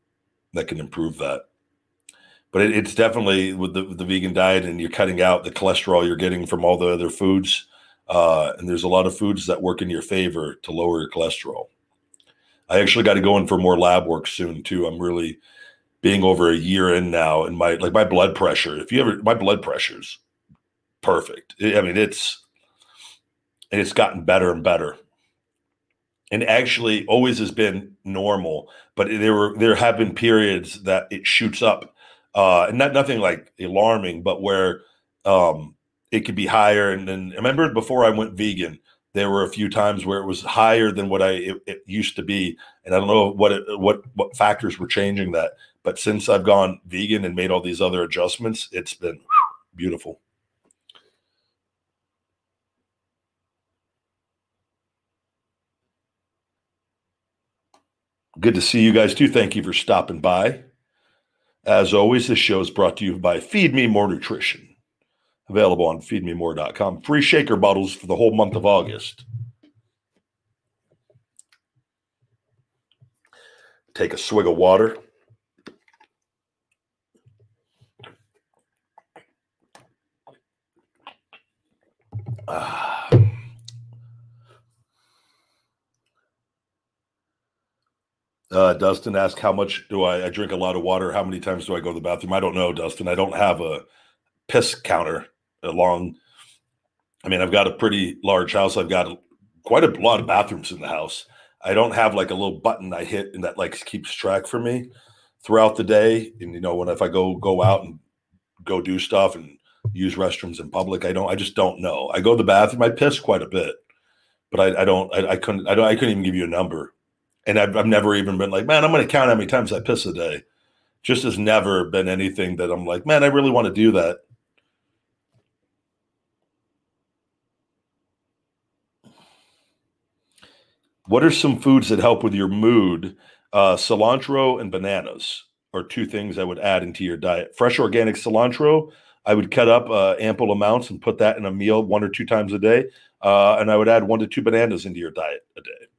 that can improve that. but it, it's definitely with the, with the vegan diet and you're cutting out the cholesterol you're getting from all the other foods. Uh, and there's a lot of foods that work in your favor to lower your cholesterol. I actually got to go in for more lab work soon too. I'm really being over a year in now, and my like my blood pressure. If you ever, my blood pressure's perfect. I mean, it's it's gotten better and better. And actually always has been normal but there were there have been periods that it shoots up uh and not nothing like alarming but where um it could be higher. And then I remember before I went vegan there were a few times where it was higher than what I it, it used to be. And I don't know what it, what what factors were changing that but since I've gone vegan and made all these other adjustments it's been beautiful Good to see you guys too. Thank you for stopping by. As always, this show is brought to you by Feed Me More Nutrition, available on feedmemore.com. Free shaker bottles for the whole month of August. Take a swig of water. Ah. Uh, Dustin asked, "How much do I? I drink a lot of water. How many times do I go to the bathroom?" I don't know, Dustin. I don't have a piss counter along. I mean, I've got a pretty large house. I've got quite a lot of bathrooms in the house. I don't have like a little button I hit and that like keeps track for me throughout the day. And you know, when if I go go out and go do stuff and use restrooms in public, I don't. I just don't know. I go to the bathroom. I piss quite a bit, but I, I don't. I, I couldn't. I don't. I couldn't even give you a number and I've, I've never even been like, man, I'm going to count how many times I piss a day. Just has never been anything that I'm like, man, I really want to do that. What are some foods that help with your mood? Uh, cilantro and bananas are two things I would add into your diet. Fresh organic cilantro, I would cut up uh, ample amounts and put that in a meal one or two times a day. Uh, and I would add one to two bananas into your diet a day.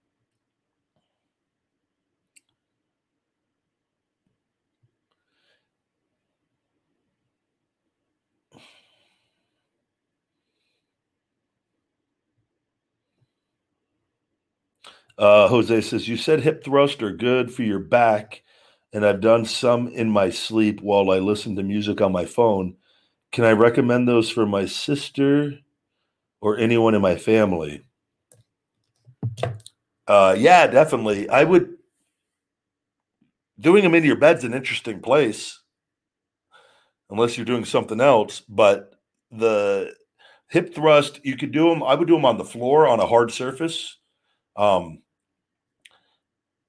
Uh, Jose says, You said hip thrust are good for your back, and I've done some in my sleep while I listen to music on my phone. Can I recommend those for my sister or anyone in my family? Uh, yeah, definitely. I would. Doing them in your bed's an interesting place, unless you're doing something else. But the hip thrust, you could do them. I would do them on the floor on a hard surface. Um,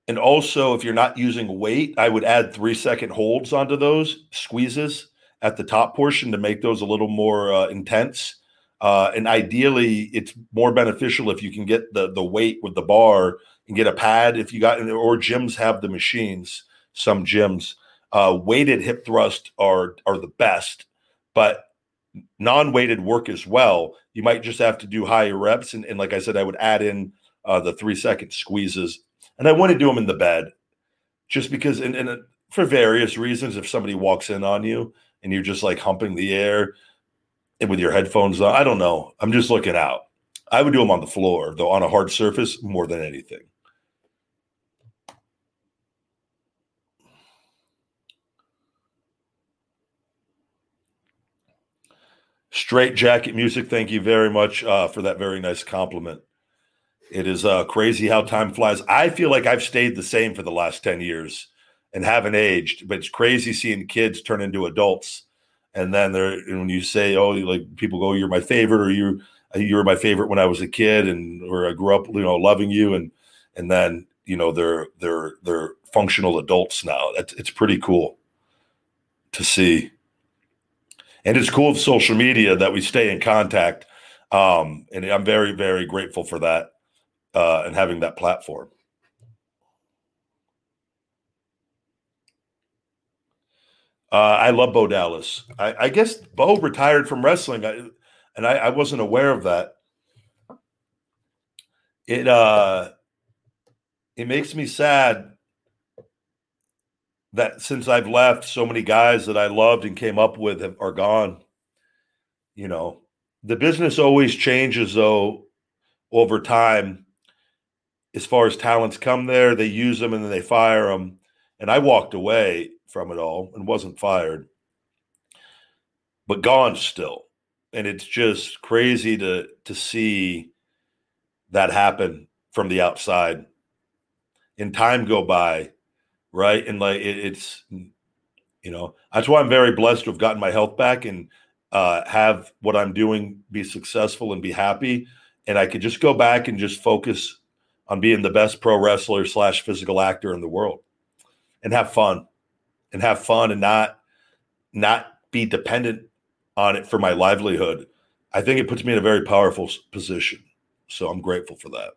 and also, if you're not using weight, I would add three second holds onto those squeezes at the top portion to make those a little more uh, intense. Uh, and ideally, it's more beneficial if you can get the the weight with the bar and get a pad. If you got or gyms have the machines. Some gyms uh, weighted hip thrust are are the best, but non-weighted work as well. You might just have to do higher reps, and, and like I said, I would add in uh, the three second squeezes and I want to do them in the bed just because, and, and uh, for various reasons, if somebody walks in on you and you're just like humping the air and with your headphones on, I don't know. I'm just looking out. I would do them on the floor, though, on a hard surface more than anything. Straight jacket music. Thank you very much uh, for that very nice compliment. It is uh, crazy how time flies. I feel like I've stayed the same for the last 10 years and haven't aged, but it's crazy seeing kids turn into adults. And then they're, when you say, oh, like people go, you're my favorite, or you, you were my favorite when I was a kid, and or I grew up, you know, loving you, and and then you know they're they're they're functional adults now. It's pretty cool to see, and it's cool with social media that we stay in contact. Um, and I'm very very grateful for that uh, and having that platform. Uh, I love Bo Dallas. I, I, guess Bo retired from wrestling, I, and I, I, wasn't aware of that. It uh, it makes me sad that since I've left, so many guys that I loved and came up with have, are gone. You know, the business always changes though over time. As far as talents come there, they use them and then they fire them. And I walked away from it all and wasn't fired, but gone still. And it's just crazy to to see that happen from the outside and time go by right? And like it, it's, you know, that's why I'm very blessed to have gotten my health back and uh, have what I'm doing be successful and be happy. And I could just go back and just focus on being the best pro wrestler slash physical actor in the world and have fun and have fun and not not be dependent on it for my livelihood. I think it puts me in a very powerful position. So I'm grateful for that.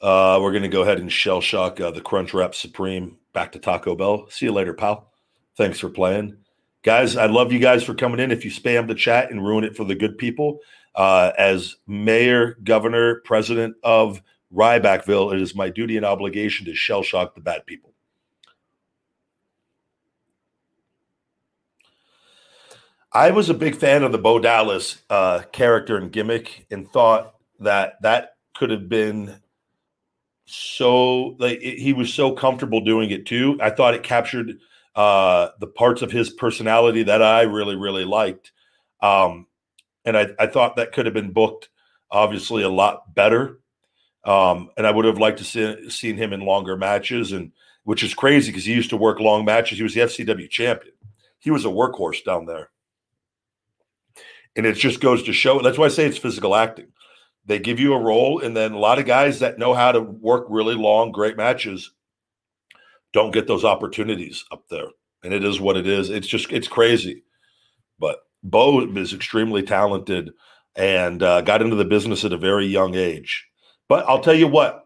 Uh, we're going to go ahead and shell shock uh, the Crunch Wrap Supreme back to Taco Bell. See you later, pal. Thanks for playing. Guys, I love you guys for coming in. If you spam the chat and ruin it for the good people, uh, as mayor, governor, president of Rybackville, it is my duty and obligation to shell shock the bad people. I was a big fan of the Bo Dallas uh, character and gimmick and thought that that could have been so like it, he was so comfortable doing it too. I thought it captured uh, the parts of his personality that I really really liked, um, and I, I thought that could have been booked obviously a lot better. Um, and I would have liked to see seen him in longer matches, and which is crazy because he used to work long matches. He was the FCW champion. He was a workhorse down there, and it just goes to show. That's why I say it's physical acting they give you a role, and then a lot of guys that know how to work really long, great matches don't get those opportunities up there. And it is what it is. It's just it's crazy. But Bo is extremely talented and uh, got into the business at a very young age. But I'll tell you what,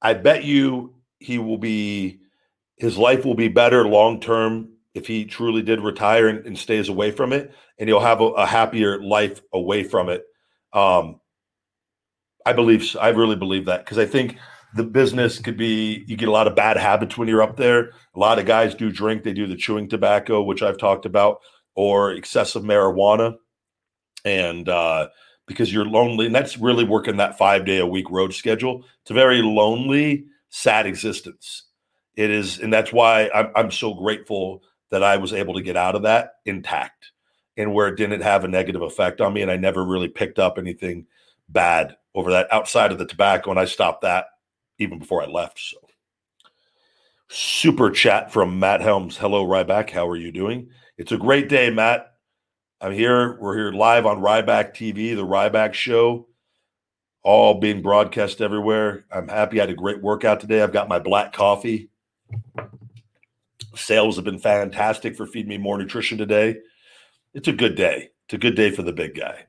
I bet you he will be his life will be better long term if he truly did retire and, and, stays away from it, and he'll have a, a happier life away from it um, I believe I really believe that because I think the business could be you get a lot of bad habits when you're up there. A lot of guys do drink, they do the chewing tobacco, which I've talked about, or excessive marijuana. And uh, because you're lonely, and that's really working that five day a week road schedule. It's a very lonely, sad existence. It is, and that's why I'm, I'm so grateful that I was able to get out of that intact and where it didn't have a negative effect on me. And I never really picked up anything bad over that outside of the tobacco. And I stopped that even before I left. So, super chat from Matt Helms. Hello, Ryback. How are you doing? It's a great day, Matt. I'm here. We're here live on Ryback TV, the Ryback Show, all being broadcast everywhere. I'm happy. I had a great workout today. I've got my black coffee. Sales have been fantastic for Feed Me More Nutrition today it's a good day. It's a good day for the big guy.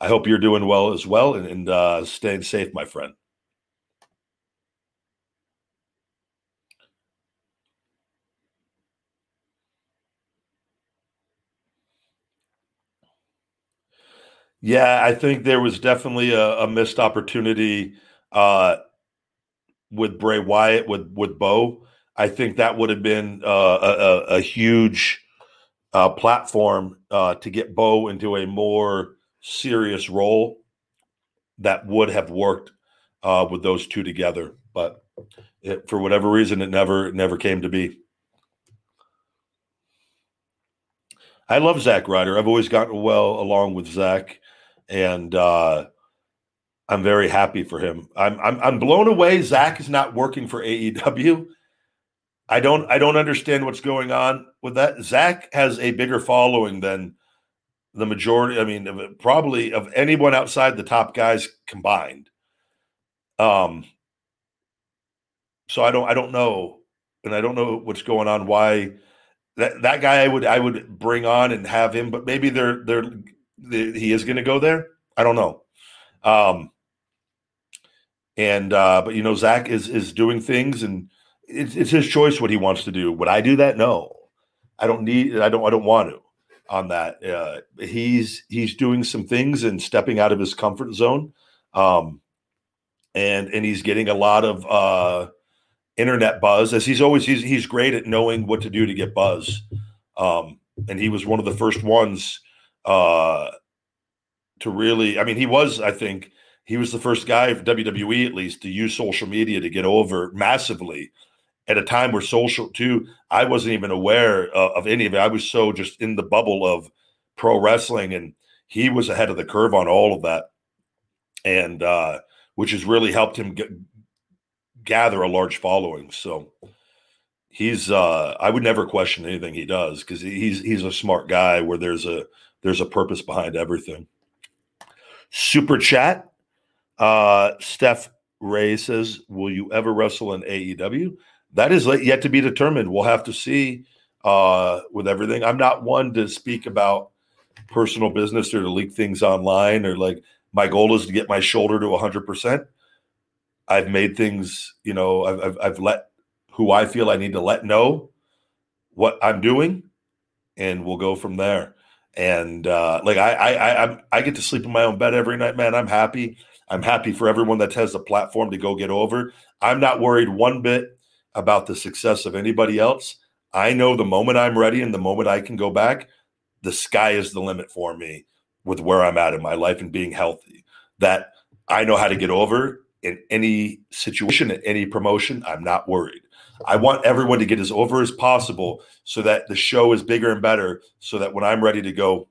I hope you're doing well as well and, and uh, staying safe, my friend. Yeah, I think there was definitely a, a missed opportunity uh, with Bray Wyatt with with Bo. I think that would have been uh, a, a, huge uh, platform uh, to get Bo into a more serious role that would have worked uh, with those two together. But it, for whatever reason, it never never came to be. I love Zack Ryder. I've always gotten well along with Zack, and uh, I'm very happy for him. I'm, I'm I'm blown away. Zack is not working for AEW. I don't I don't understand what's going on with that. Zack has a bigger following than the majority. I mean, probably of anyone outside the top guys combined. Um. So I don't I don't know, and I don't know what's going on. Why that that guy I would I would bring on and have him, but maybe they're they're, they, he is going to go there. I don't know. Um. And uh, but you know, Zack is is doing things and it's, it's his choice what he wants to do. Would I do that? No, I don't need. I don't. I don't want to. on that. Uh, he's he's doing some things and stepping out of his comfort zone, um, and and he's getting a lot of uh, internet buzz. As he's always he's he's great at knowing what to do to get buzz, um, and he was one of the first ones uh, to really. I mean, he was. I think he was the first guy for WWE at least to use social media to get over massively at a time where social too i wasn't even aware uh, of any of it i was so just in the bubble of pro wrestling and he was ahead of the curve on all of that and uh which has really helped him get, gather a large following so he's uh i would never question anything he does because he's he's a smart guy where there's a there's a purpose behind everything super chat uh steph ray says will you ever wrestle in aew that is yet to be determined. We'll have to see uh, with everything. I'm not one to speak about personal business or to leak things online or like my goal is to get my shoulder to 100%. I've made things, you know, I've, I've, I've let who I feel I need to let know what I'm doing, and we'll go from there. And uh, like I, I, I, I get to sleep in my own bed every night, man. I'm happy. I'm happy for everyone that has the platform to go get over. I'm not worried one bit about the success of anybody else. I know the moment I'm ready and the moment I can go back, the sky is the limit for me with where I'm at in my life and being healthy. That I know how to get over in any situation, in any promotion. I'm not worried. I want everyone to get as over as possible so that the show is bigger and better, so that when I'm ready to go,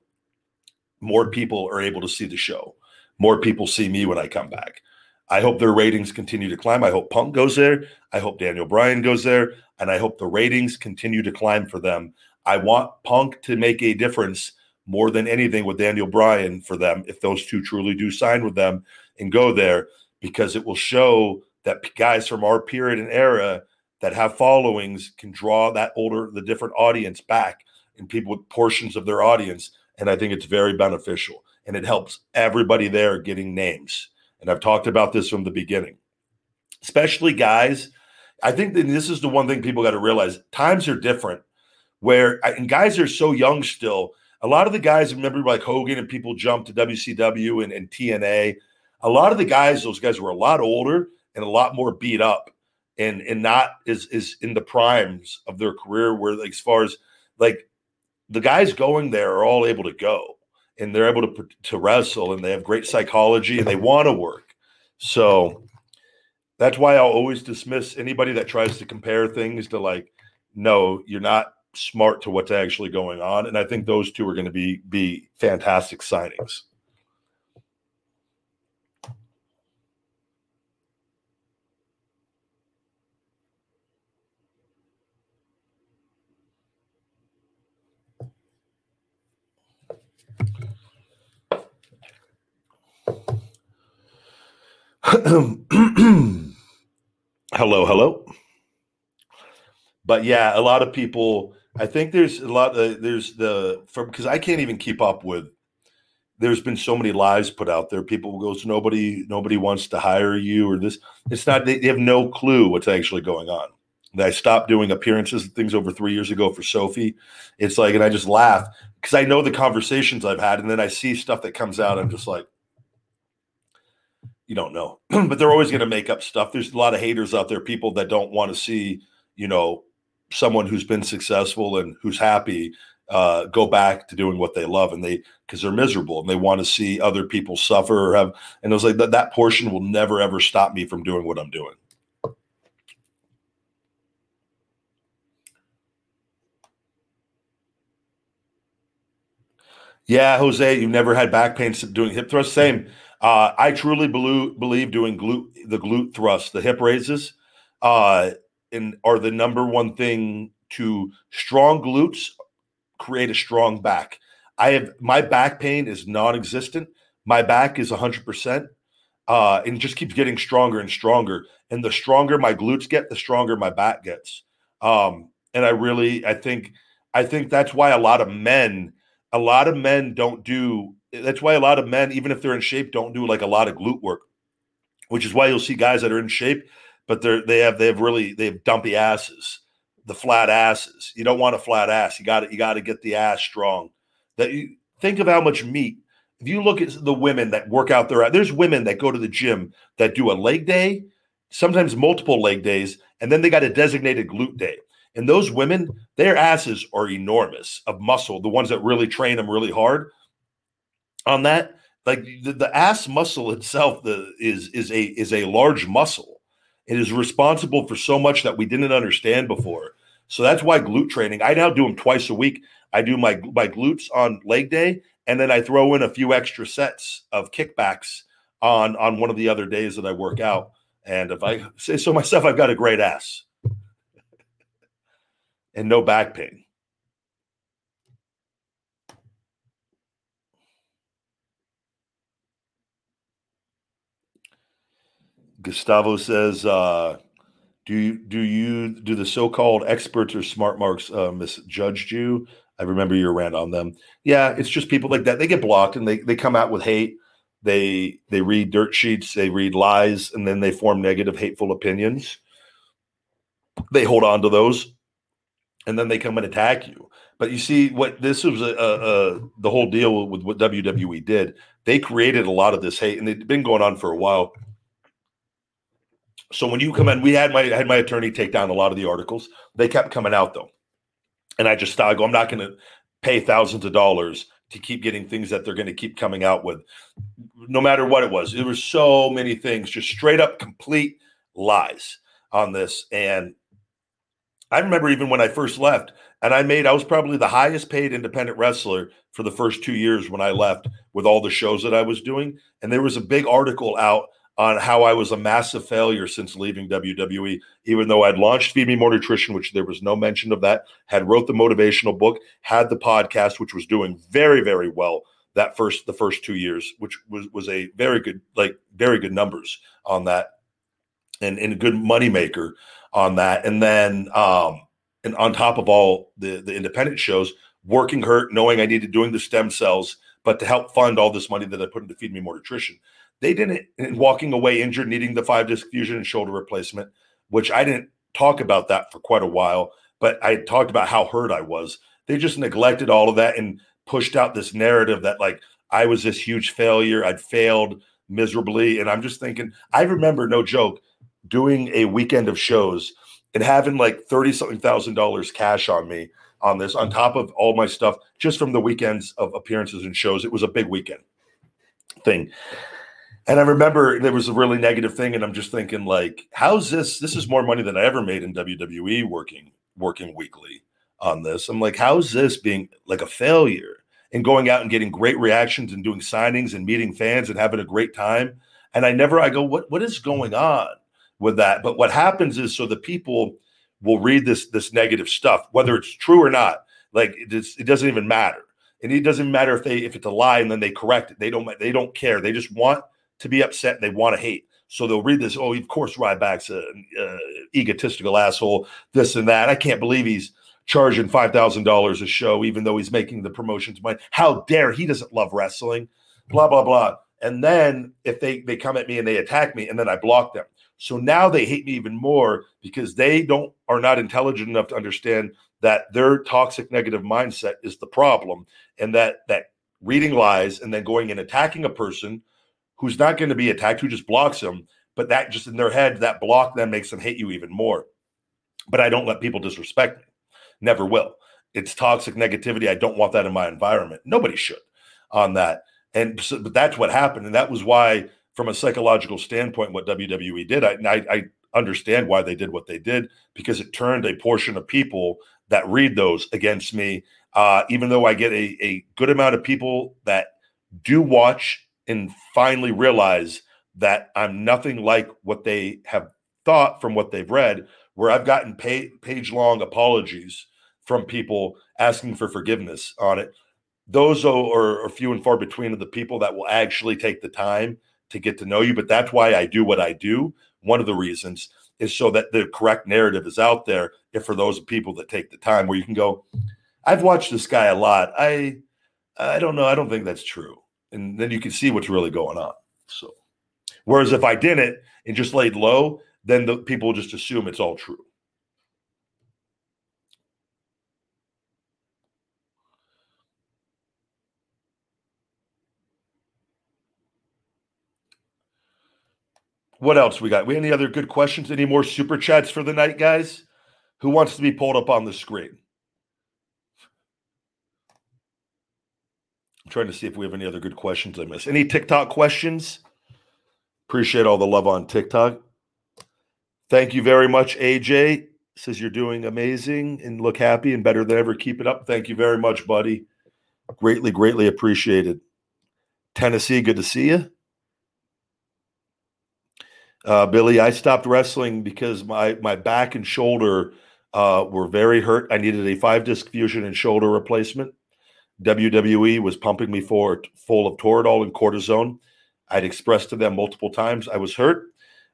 more people are able to see the show. More people see me when I come back. I hope their ratings continue to climb. I hope Punk goes there. I hope Daniel Bryan goes there. And I hope the ratings continue to climb for them. I want Punk to make a difference more than anything with Daniel Bryan for them if those two truly do sign with them and go there because it will show that guys from our period and era that have followings can draw that older the different audience back and people with portions of their audience and I think it's very beneficial and it helps everybody there getting names and I've talked about this from the beginning, especially guys. I think that this is the one thing people got to realize times are different where, and guys are so young still. A lot of the guys, remember like Hogan and people jumped to WCW and, and TNA. A lot of the guys, those guys were a lot older and a lot more beat up and and not is is in the primes of their career where like, as far as like the guys going there are all able to go and they're able to to wrestle and they have great psychology and they want to work. So that's why I'll always dismiss anybody that tries to compare things to like, no, you're not smart to what's actually going on. And I think those two are going to be be fantastic signings. hello, hello. But yeah, a lot of people. I think there's a lot. Of, there's the from because I can't even keep up with. There's been so many lies put out there. People goes nobody nobody wants to hire you or this. It's not. They, they have no clue what's actually going on. I stopped doing appearances and things over three years ago for Sophie. It's like, and I just laugh because I know the conversations I've had, and then I see stuff that comes out. I'm just like, you don't know, but they're always going to make up stuff. There's a lot of haters out there, people that don't want to see, you know, someone who's been successful and who's happy uh, go back to doing what they love, and they because they're miserable and they want to see other people suffer or have. And it was like that. That portion will never ever stop me from doing what I'm doing. Yeah, Jose, you've never had back pain doing hip thrust. Same. Uh, I truly believe, believe doing glute the glute thrust, the hip raises, uh, are the number one thing to strong glutes create a strong back. I have my back pain is non-existent. My back is 100%. Uh, and just keeps getting stronger and stronger. And the stronger my glutes get, the stronger my back gets. Um, and I really, I think, I think that's why a lot of men, a lot of men don't do that's why a lot of men, even if they're in shape, don't do like a lot of glute work, which is why you'll see guys that are in shape, but they're they have they have really they have dumpy asses, the flat asses. You don't want a flat ass. You got you got to get the ass strong. That you think of how much meat. If you look at the women that work out there, there's women that go to the gym that do a leg day, sometimes multiple leg days, and then they got a designated glute day. And those women, their asses are enormous of muscle. The ones that really train them really hard on that, like the, the ass muscle itself, the is is a is a large muscle. It is responsible for so much that we didn't understand before. So that's why glute training. I now do them twice a week. I do my my glutes on leg day, and then I throw in a few extra sets of kickbacks on on one of the other days that I work out. And if I say so myself, I've got a great ass and no back pain. Gustavo says, uh, "Do do you do the so-called experts or smart marks uh, misjudged you? I remember your rant on them. Yeah, it's just people like that. They get blocked and they they come out with hate. They they read dirt sheets, they read lies, and then they form negative, hateful opinions. They hold on to those, and then they come and attack you. But you see, what this was a, a, a, the whole deal with what WWE did. They created a lot of this hate, and it's been going on for a while. So when you come in, we had my had my attorney take down a lot of the articles. They kept coming out though, and I just I go, I'm not going to pay thousands of dollars to keep getting things that they're going to keep coming out with, no matter what it was. There were so many things, just straight up complete lies on this, and I remember even when I first left, and I made I was probably the highest paid independent wrestler for the first two years when I left with all the shows that I was doing, and there was a big article out on how I was a massive failure since leaving WWE, even though I'd launched Feed Me More Nutrition, which there was no mention of that, had wrote the motivational book, had the podcast, which was doing very, very well that first the first two years, which was was a very good, like very good numbers on that. And, and a good moneymaker on that. And then um and on top of all the the independent shows, working hurt, knowing I needed doing the stem cells, but to help fund all this money that I put into Feed Me More Nutrition. They didn't and walking away injured, needing the five disc fusion and shoulder replacement, which I didn't talk about that for quite a while, but I talked about how hurt I was. They just neglected all of that and pushed out this narrative that like I was this huge failure. I'd failed miserably. And I'm just thinking, I remember, no joke, doing a weekend of shows and having like 30 something thousand dollars cash on me on this, on top of all my stuff, just from the weekends of appearances and shows. It was a big weekend thing. And I remember there was a really negative thing, and I'm just thinking, like, how's this? This is more money than I ever made in WWE working working weekly on this. I'm like, how's this being like a failure and going out and getting great reactions and doing signings and meeting fans and having a great time? And I never, I go, what what is going on with that? But what happens is, so the people will read this this negative stuff, whether it's true or not. Like it, doesn't even matter, and it doesn't matter if they if it's a lie and then they correct it. They don't they don't care. They just want to be upset and they want to hate. So they'll read this. Oh, of course, Ryback's a, a egotistical asshole. This and that. I can't believe he's charging five thousand dollars a show, even though he's making the promotions money. How dare he doesn't love wrestling? Blah blah blah. And then if they they come at me and they attack me, and then I block them. So now they hate me even more because they don't are not intelligent enough to understand that their toxic negative mindset is the problem, and that that reading lies and then going and attacking a person who's not going to be attacked, who just blocks them. But that just in their head, that block then makes them hate you even more. But I don't let people disrespect me. Never will. It's toxic negativity. I don't want that in my environment. Nobody should on that. And so, but that's what happened. And that was why, from a psychological standpoint, what WWE did, I, I, I understand why they did what they did because it turned a portion of people that read those against me. Uh, even though I get a, a good amount of people that do watch and finally realize that I'm nothing like what they have thought from what they've read, where I've gotten page long apologies from people asking for forgiveness on it. Those are, are few and far between of the people that will actually take the time to get to know you. But that's why I do what I do. One of the reasons is so that the correct narrative is out there. If for those people that take the time, where you can go, I've watched this guy a lot. I I don't know. I don't think that's true and then you can see what's really going on. So, whereas if I didn't and just laid low, then the people just assume it's all true. What else we got? We any other good questions? Any more super chats for the night, guys? Who wants to be pulled up on the screen? I'm trying to see if we have any other good questions I missed. Any TikTok questions? Appreciate all the love on TikTok. Thank you very much, AJ. Says you're doing amazing and look happy and better than ever. Keep it up. Thank you very much, buddy. Greatly, greatly appreciated. Tennessee, good to see you. Uh, Billy, I stopped wrestling because my my back and shoulder uh, were very hurt. I needed a five disc fusion and shoulder replacement. WWE was pumping me for full of Toradol and cortisone. I'd expressed to them multiple times I was hurt.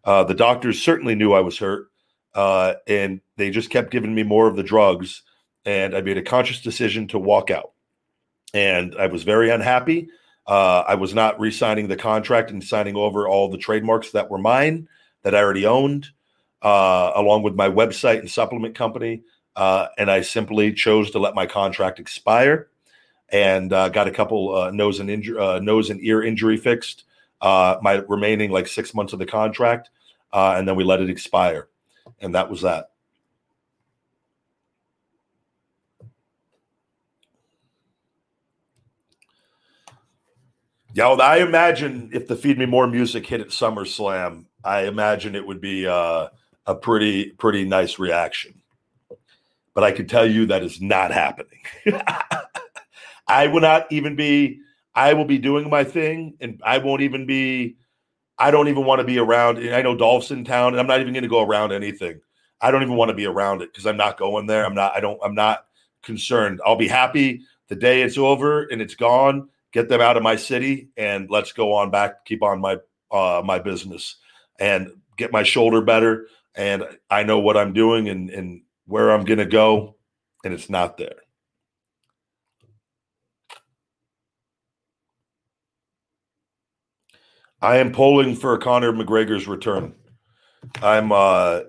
Uh, the doctors certainly knew I was hurt, uh, and they just kept giving me more of the drugs. And I made a conscious decision to walk out. And I was very unhappy. Uh, I was not re signing the contract and signing over all the trademarks that were mine that I already owned, uh, along with my website and supplement company. Uh, and I simply chose to let my contract expire and uh, got a couple uh, nose and inju- uh, nose and ear injury fixed. My remaining like six months of the contract, and then we let it expire, and that was that. Yeah, I imagine if the Feed Me More music hit at SummerSlam, I imagine it would be uh, a pretty pretty nice reaction. But I can tell you that is not happening. I will not even be. I will be doing my thing, and I won't even be. I don't even want to be around. I know Dolph's in town, and I'm not even going to go around anything. I don't even want to be around it because I'm not going there. I'm not. I don't. I'm not concerned. I'll be happy the day it's over and it's gone. Get them out of my city, and let's go on back. Keep on my uh, my business and get my shoulder better. And I know what I'm doing and and where I'm going to go, and it's not there. I am polling for Conor McGregor's return. I'm uh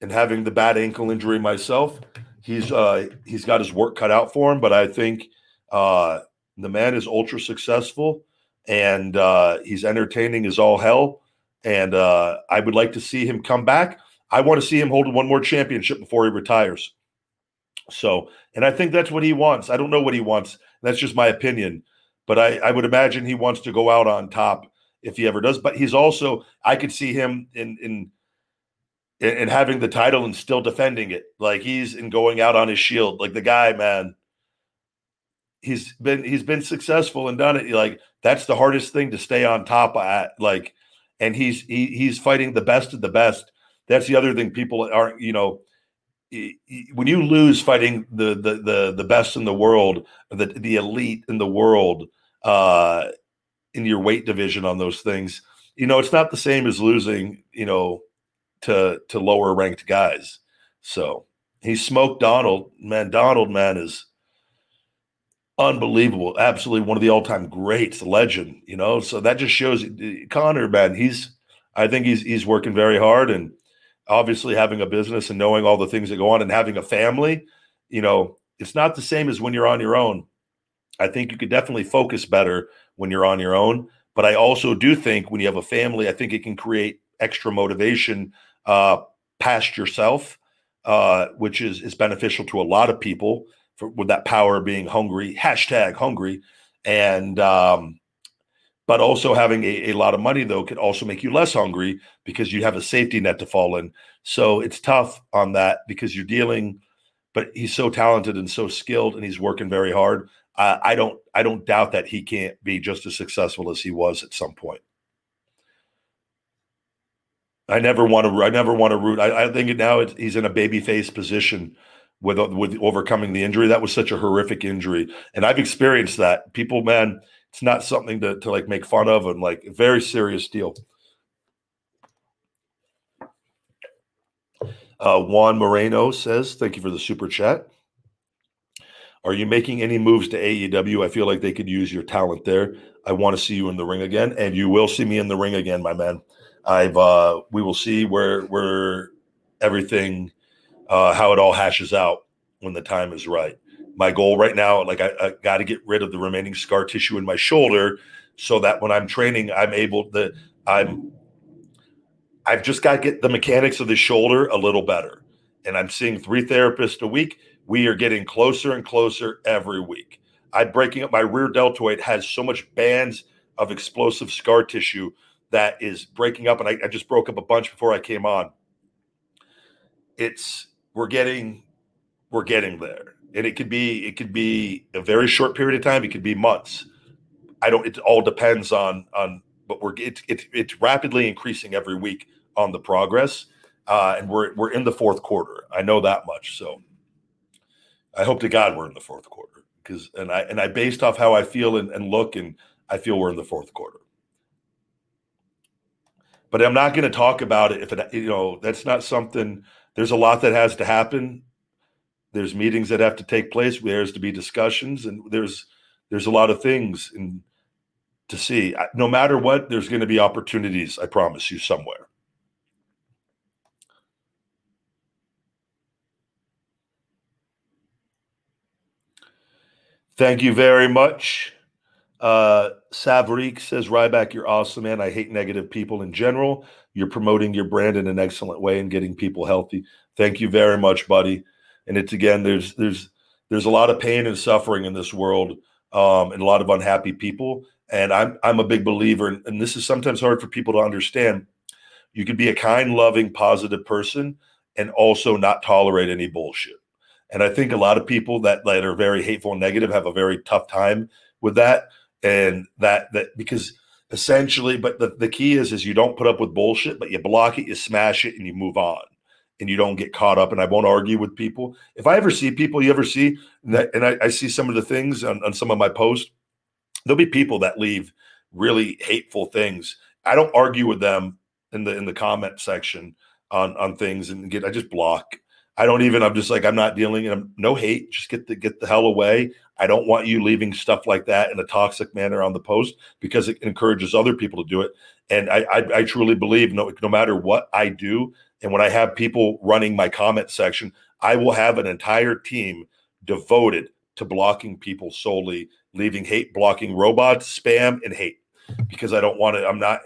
and having the bad ankle injury myself. He's uh he's got his work cut out for him, but I think uh the man is ultra successful and uh he's entertaining as all hell. And uh I would like to see him come back. I want to see him hold one more championship before he retires. So, and I think that's what he wants. I don't know what he wants. That's just my opinion. But I, I would imagine he wants to go out on top if he ever does. But he's also I could see him in in in having the title and still defending it. Like he's in going out on his shield. Like the guy, man, he's been he's been successful and done it. Like that's the hardest thing to stay on top at. Like, and he's he, he's fighting the best of the best. That's the other thing people aren't, you know, when you lose fighting the the the the best in the world, the the elite in the world, uh, in your weight division on those things. You know, it's not the same as losing, you know, to to lower ranked guys. So he smoked Donald. Man, Donald, man, is unbelievable. Absolutely one of the all-time greats, legend, you know. So that just shows Conor, man, he's I think he's he's working very hard and obviously having a business and knowing all the things that go on and having a family, you know, it's not the same as when you're on your own. I think you could definitely focus better when you're on your own. But I also do think when you have a family, I think it can create extra motivation uh, past yourself, uh, which is is beneficial to a lot of people. For, with that power being hungry, hashtag hungry, and um, but also having a, a lot of money though could also make you less hungry because you have a safety net to fall in. So it's tough on that because you're dealing. But he's so talented and so skilled, and he's working very hard. I don't I don't doubt that he can't be just as successful as he was at some point. I never want to. I never want to root. I, I think now he's in a babyface position with with overcoming the injury. That was such a horrific injury, and I've experienced that. People, man, it's not something to to like make fun of, and like very serious deal. Uh, Juan Moreno says, "Thank you for the super chat." Are you making any moves to AEW? I feel like they could use your talent there. I want to see you in the ring again, and you will see me in the ring again, my man. I've uh, we will see where where everything uh, how it all hashes out when the time is right. My goal right now, like I, I got to get rid of the remaining scar tissue in my shoulder, so that when I'm training, I'm able to. I'm I've just got to get the mechanics of the shoulder a little better. And I'm seeing three therapists a week. We are getting closer and closer every week. I'm breaking up my rear deltoid has so much bands of explosive scar tissue that is breaking up. And I, I just broke up a bunch before I came on. It's we're getting we're getting there. And it could be it could be a very short period of time, it could be months. I don't it all depends on on but we're it's it, it's rapidly increasing every week on the progress. Uh, and we're we're in the fourth quarter. I know that much. So I hope to God we're in the fourth quarter because and I and I based off how I feel and, and look and I feel we're in the fourth quarter. But I'm not going to talk about it if it you know that's not something. There's a lot that has to happen. There's meetings that have to take place. There's to be discussions, and there's there's a lot of things and to see. No matter what, there's going to be opportunities. I promise you somewhere. Thank you very much. Uh, Savrik says, Ryback, you're awesome, man. I hate negative people in general. You're promoting your brand in an excellent way and getting people healthy. Thank you very much, buddy. And it's again, there's there's there's a lot of pain and suffering in this world, um, and a lot of unhappy people. And I'm I'm a big believer, and, and this is sometimes hard for people to understand. You could be a kind, loving, positive person and also not tolerate any bullshit. And I think a lot of people that, that are very hateful and negative have a very tough time with that. And that that because essentially, but the, the key is is you don't put up with bullshit, but you block it, you smash it, and you move on. And you don't get caught up. And I won't argue with people. If I ever see people, you ever see that, and I, I see some of the things on, on some of my posts, there'll be people that leave really hateful things. I don't argue with them in the in the comment section on on things and get I just block I don't even. I'm just like I'm not dealing. And I'm no hate. Just get the get the hell away. I don't want you leaving stuff like that in a toxic manner on the post because it encourages other people to do it. And I I, I truly believe no no matter what I do, and when I have people running my comment section, I will have an entire team devoted to blocking people solely, leaving hate, blocking robots, spam, and hate because I don't want to. I'm not.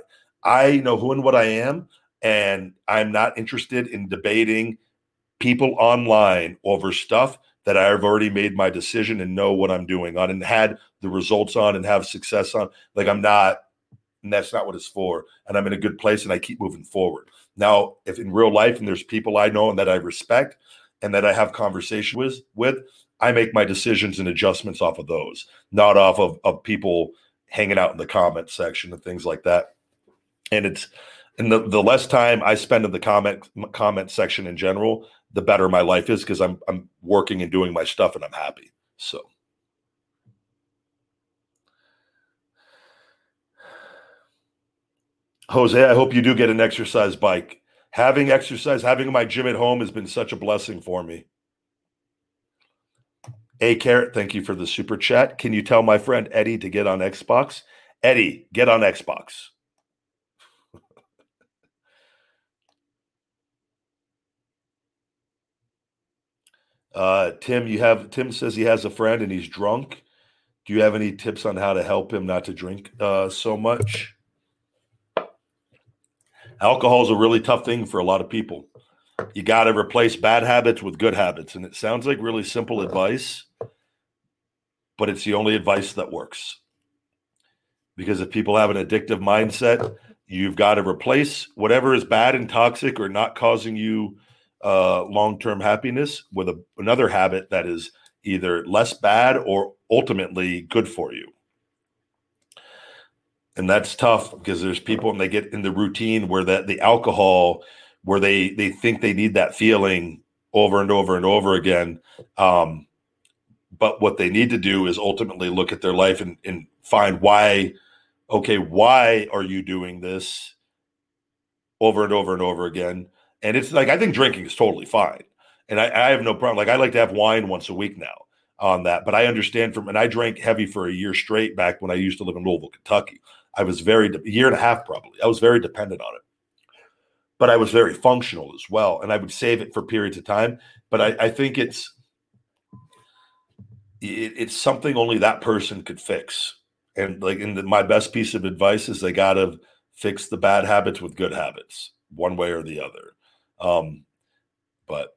I know who and what I am, and I'm not interested in debating people online over stuff that I've already made my decision and know what I'm doing on and had the results on and have success on. Like I'm not, and that's not what it's for. And I'm in a good place and I keep moving forward. Now, if in real life and there's people I know and that I respect and that I have conversation with, with, I make my decisions and adjustments off of those, not off of, of people hanging out in the comment section and things like that. And it's and the, the less time I spend in the comment comment section in general, the better my life is because I'm I'm working and doing my stuff and I'm happy. So Jose, I hope you do get an exercise bike. Having exercise, having my gym at home has been such a blessing for me. A carrot, thank you for the super chat. Can you tell my friend Eddie to get on Xbox? Eddie, get on Xbox. Uh, Tim, you have Tim says he has a friend and he's drunk. Do you have any tips on how to help him not to drink uh, so much? Alcohol is a really tough thing for a lot of people. You got to replace bad habits with good habits, and it sounds like really simple advice, but it's the only advice that works. Because if people have an addictive mindset, you've got to replace whatever is bad and toxic or not causing you uh, long term happiness with a, another habit that is either less bad or ultimately good for you. And that's tough because there's people and they get in the routine where that the alcohol, where they they think they need that feeling over and over and over again. Um, but what they need to do is ultimately look at their life and, and find why, okay, why are you doing this over and over and over again? And it's like I think drinking is totally fine, and I, I have no problem. Like I like to have wine once a week now on that, but I understand from and I drank heavy for a year straight back when I used to live in Louisville, Kentucky. I was very a year and a half probably. I was very dependent on it, but I was very functional as well, and I would save it for periods of time. But I, I think it's it, it's something only that person could fix. And like, in the, my best piece of advice is they got to fix the bad habits with good habits one way or the other. Um, but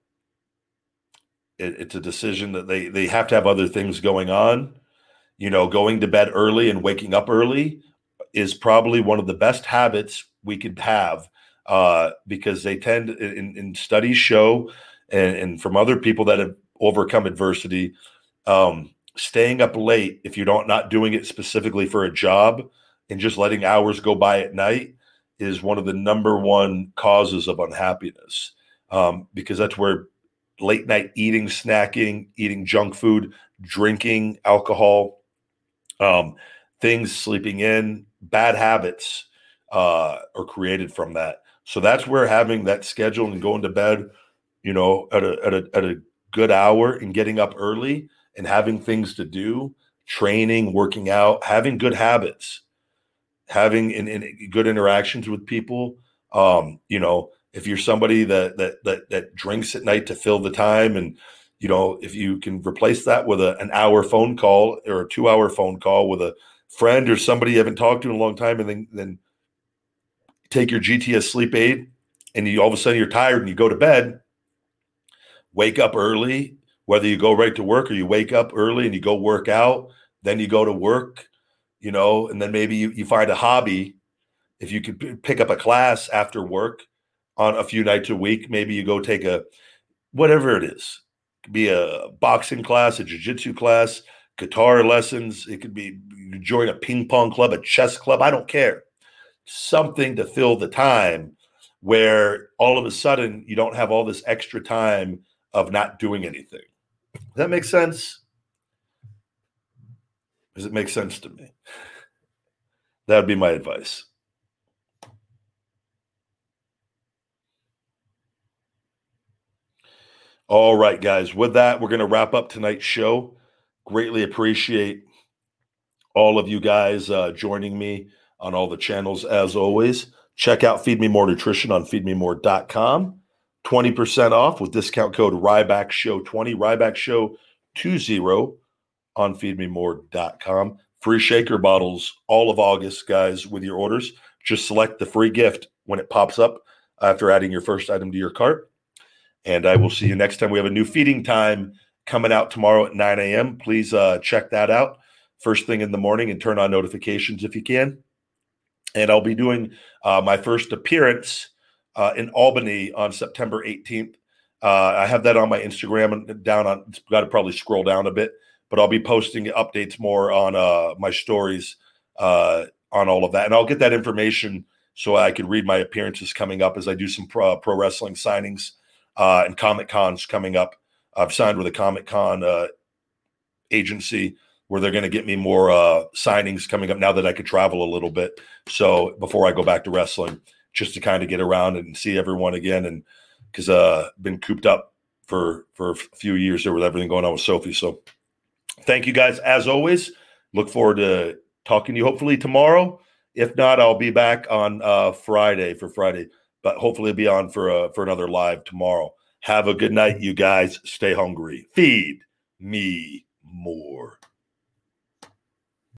it, it's a decision that they they have to have other things going on. You know, going to bed early and waking up early is probably one of the best habits we could have uh, because they tend in, in studies show and, and, from other people that have overcome adversity um, staying up late if you're not not doing it specifically for a job and just letting hours go by at night is one of the number one causes of unhappiness um, because that's where late night eating, snacking, eating junk food, drinking alcohol, um, things, sleeping in, bad habits uh, are created from that. So that's where having that schedule and going to bed, you know, at a, at a, at a good hour and getting up early and having things to do, training, working out, having good habits, having in, in good interactions with people. Um, you know, if you're somebody that that that that drinks at night to fill the time and you know if you can replace that with a, an hour phone call or a two hour phone call with a friend or somebody you haven't talked to in a long time and then then take your gts sleep aid and you all of a sudden you're tired and you go to bed wake up early whether you go right to work or you wake up early and you go work out then you go to work you know and then maybe you, you find a hobby if you could pick up a class after work on a few nights a week. Maybe you go take a whatever it is. It could be a boxing class, a jiu-jitsu class, guitar lessons. It could be you join a ping pong club, a chess club. I don't care. Something to fill the time where all of a sudden you don't have all this extra time of not doing anything. Does that make sense? Does it make sense to me? That would be my advice. All right, guys. With that, we're going to wrap up tonight's show. Greatly appreciate all of you guys uh, joining me on all the channels as always. Check out Feed Me More Nutrition on feedmemore.com. 20% off with discount code Ryback Show 20, Ryback Show 20 on feedmemore.com. Free shaker bottles all of August, guys, with your orders. Just select the free gift when it pops up after adding your first item to your cart. And I will see you next time. We have a new feeding time coming out tomorrow at 9 a.m. Please uh, check that out first thing in the morning and turn on notifications if you can. And I'll be doing uh, my first appearance uh, in Albany on September 18th. Uh, I have that on my Instagram and down on, got to probably scroll down a bit, but I'll be posting updates more on uh, my stories uh, on all of that. And I'll get that information so I can read my appearances coming up as I do some pro, pro wrestling signings uh, and Comic Con's coming up. I've signed with a Comic Con uh, agency where they're going to get me more uh, signings coming up now that I could travel a little bit. So before I go back to wrestling, just to kind of get around and see everyone again, and because uh, been cooped up for for a few years there with everything going on with Sophie. So thank you guys as always. Look forward to talking to you hopefully tomorrow. If not, I'll be back on uh, Friday for Friday but hopefully be on for a, for another live tomorrow. Have a good night, you guys. Stay hungry. Feed me more.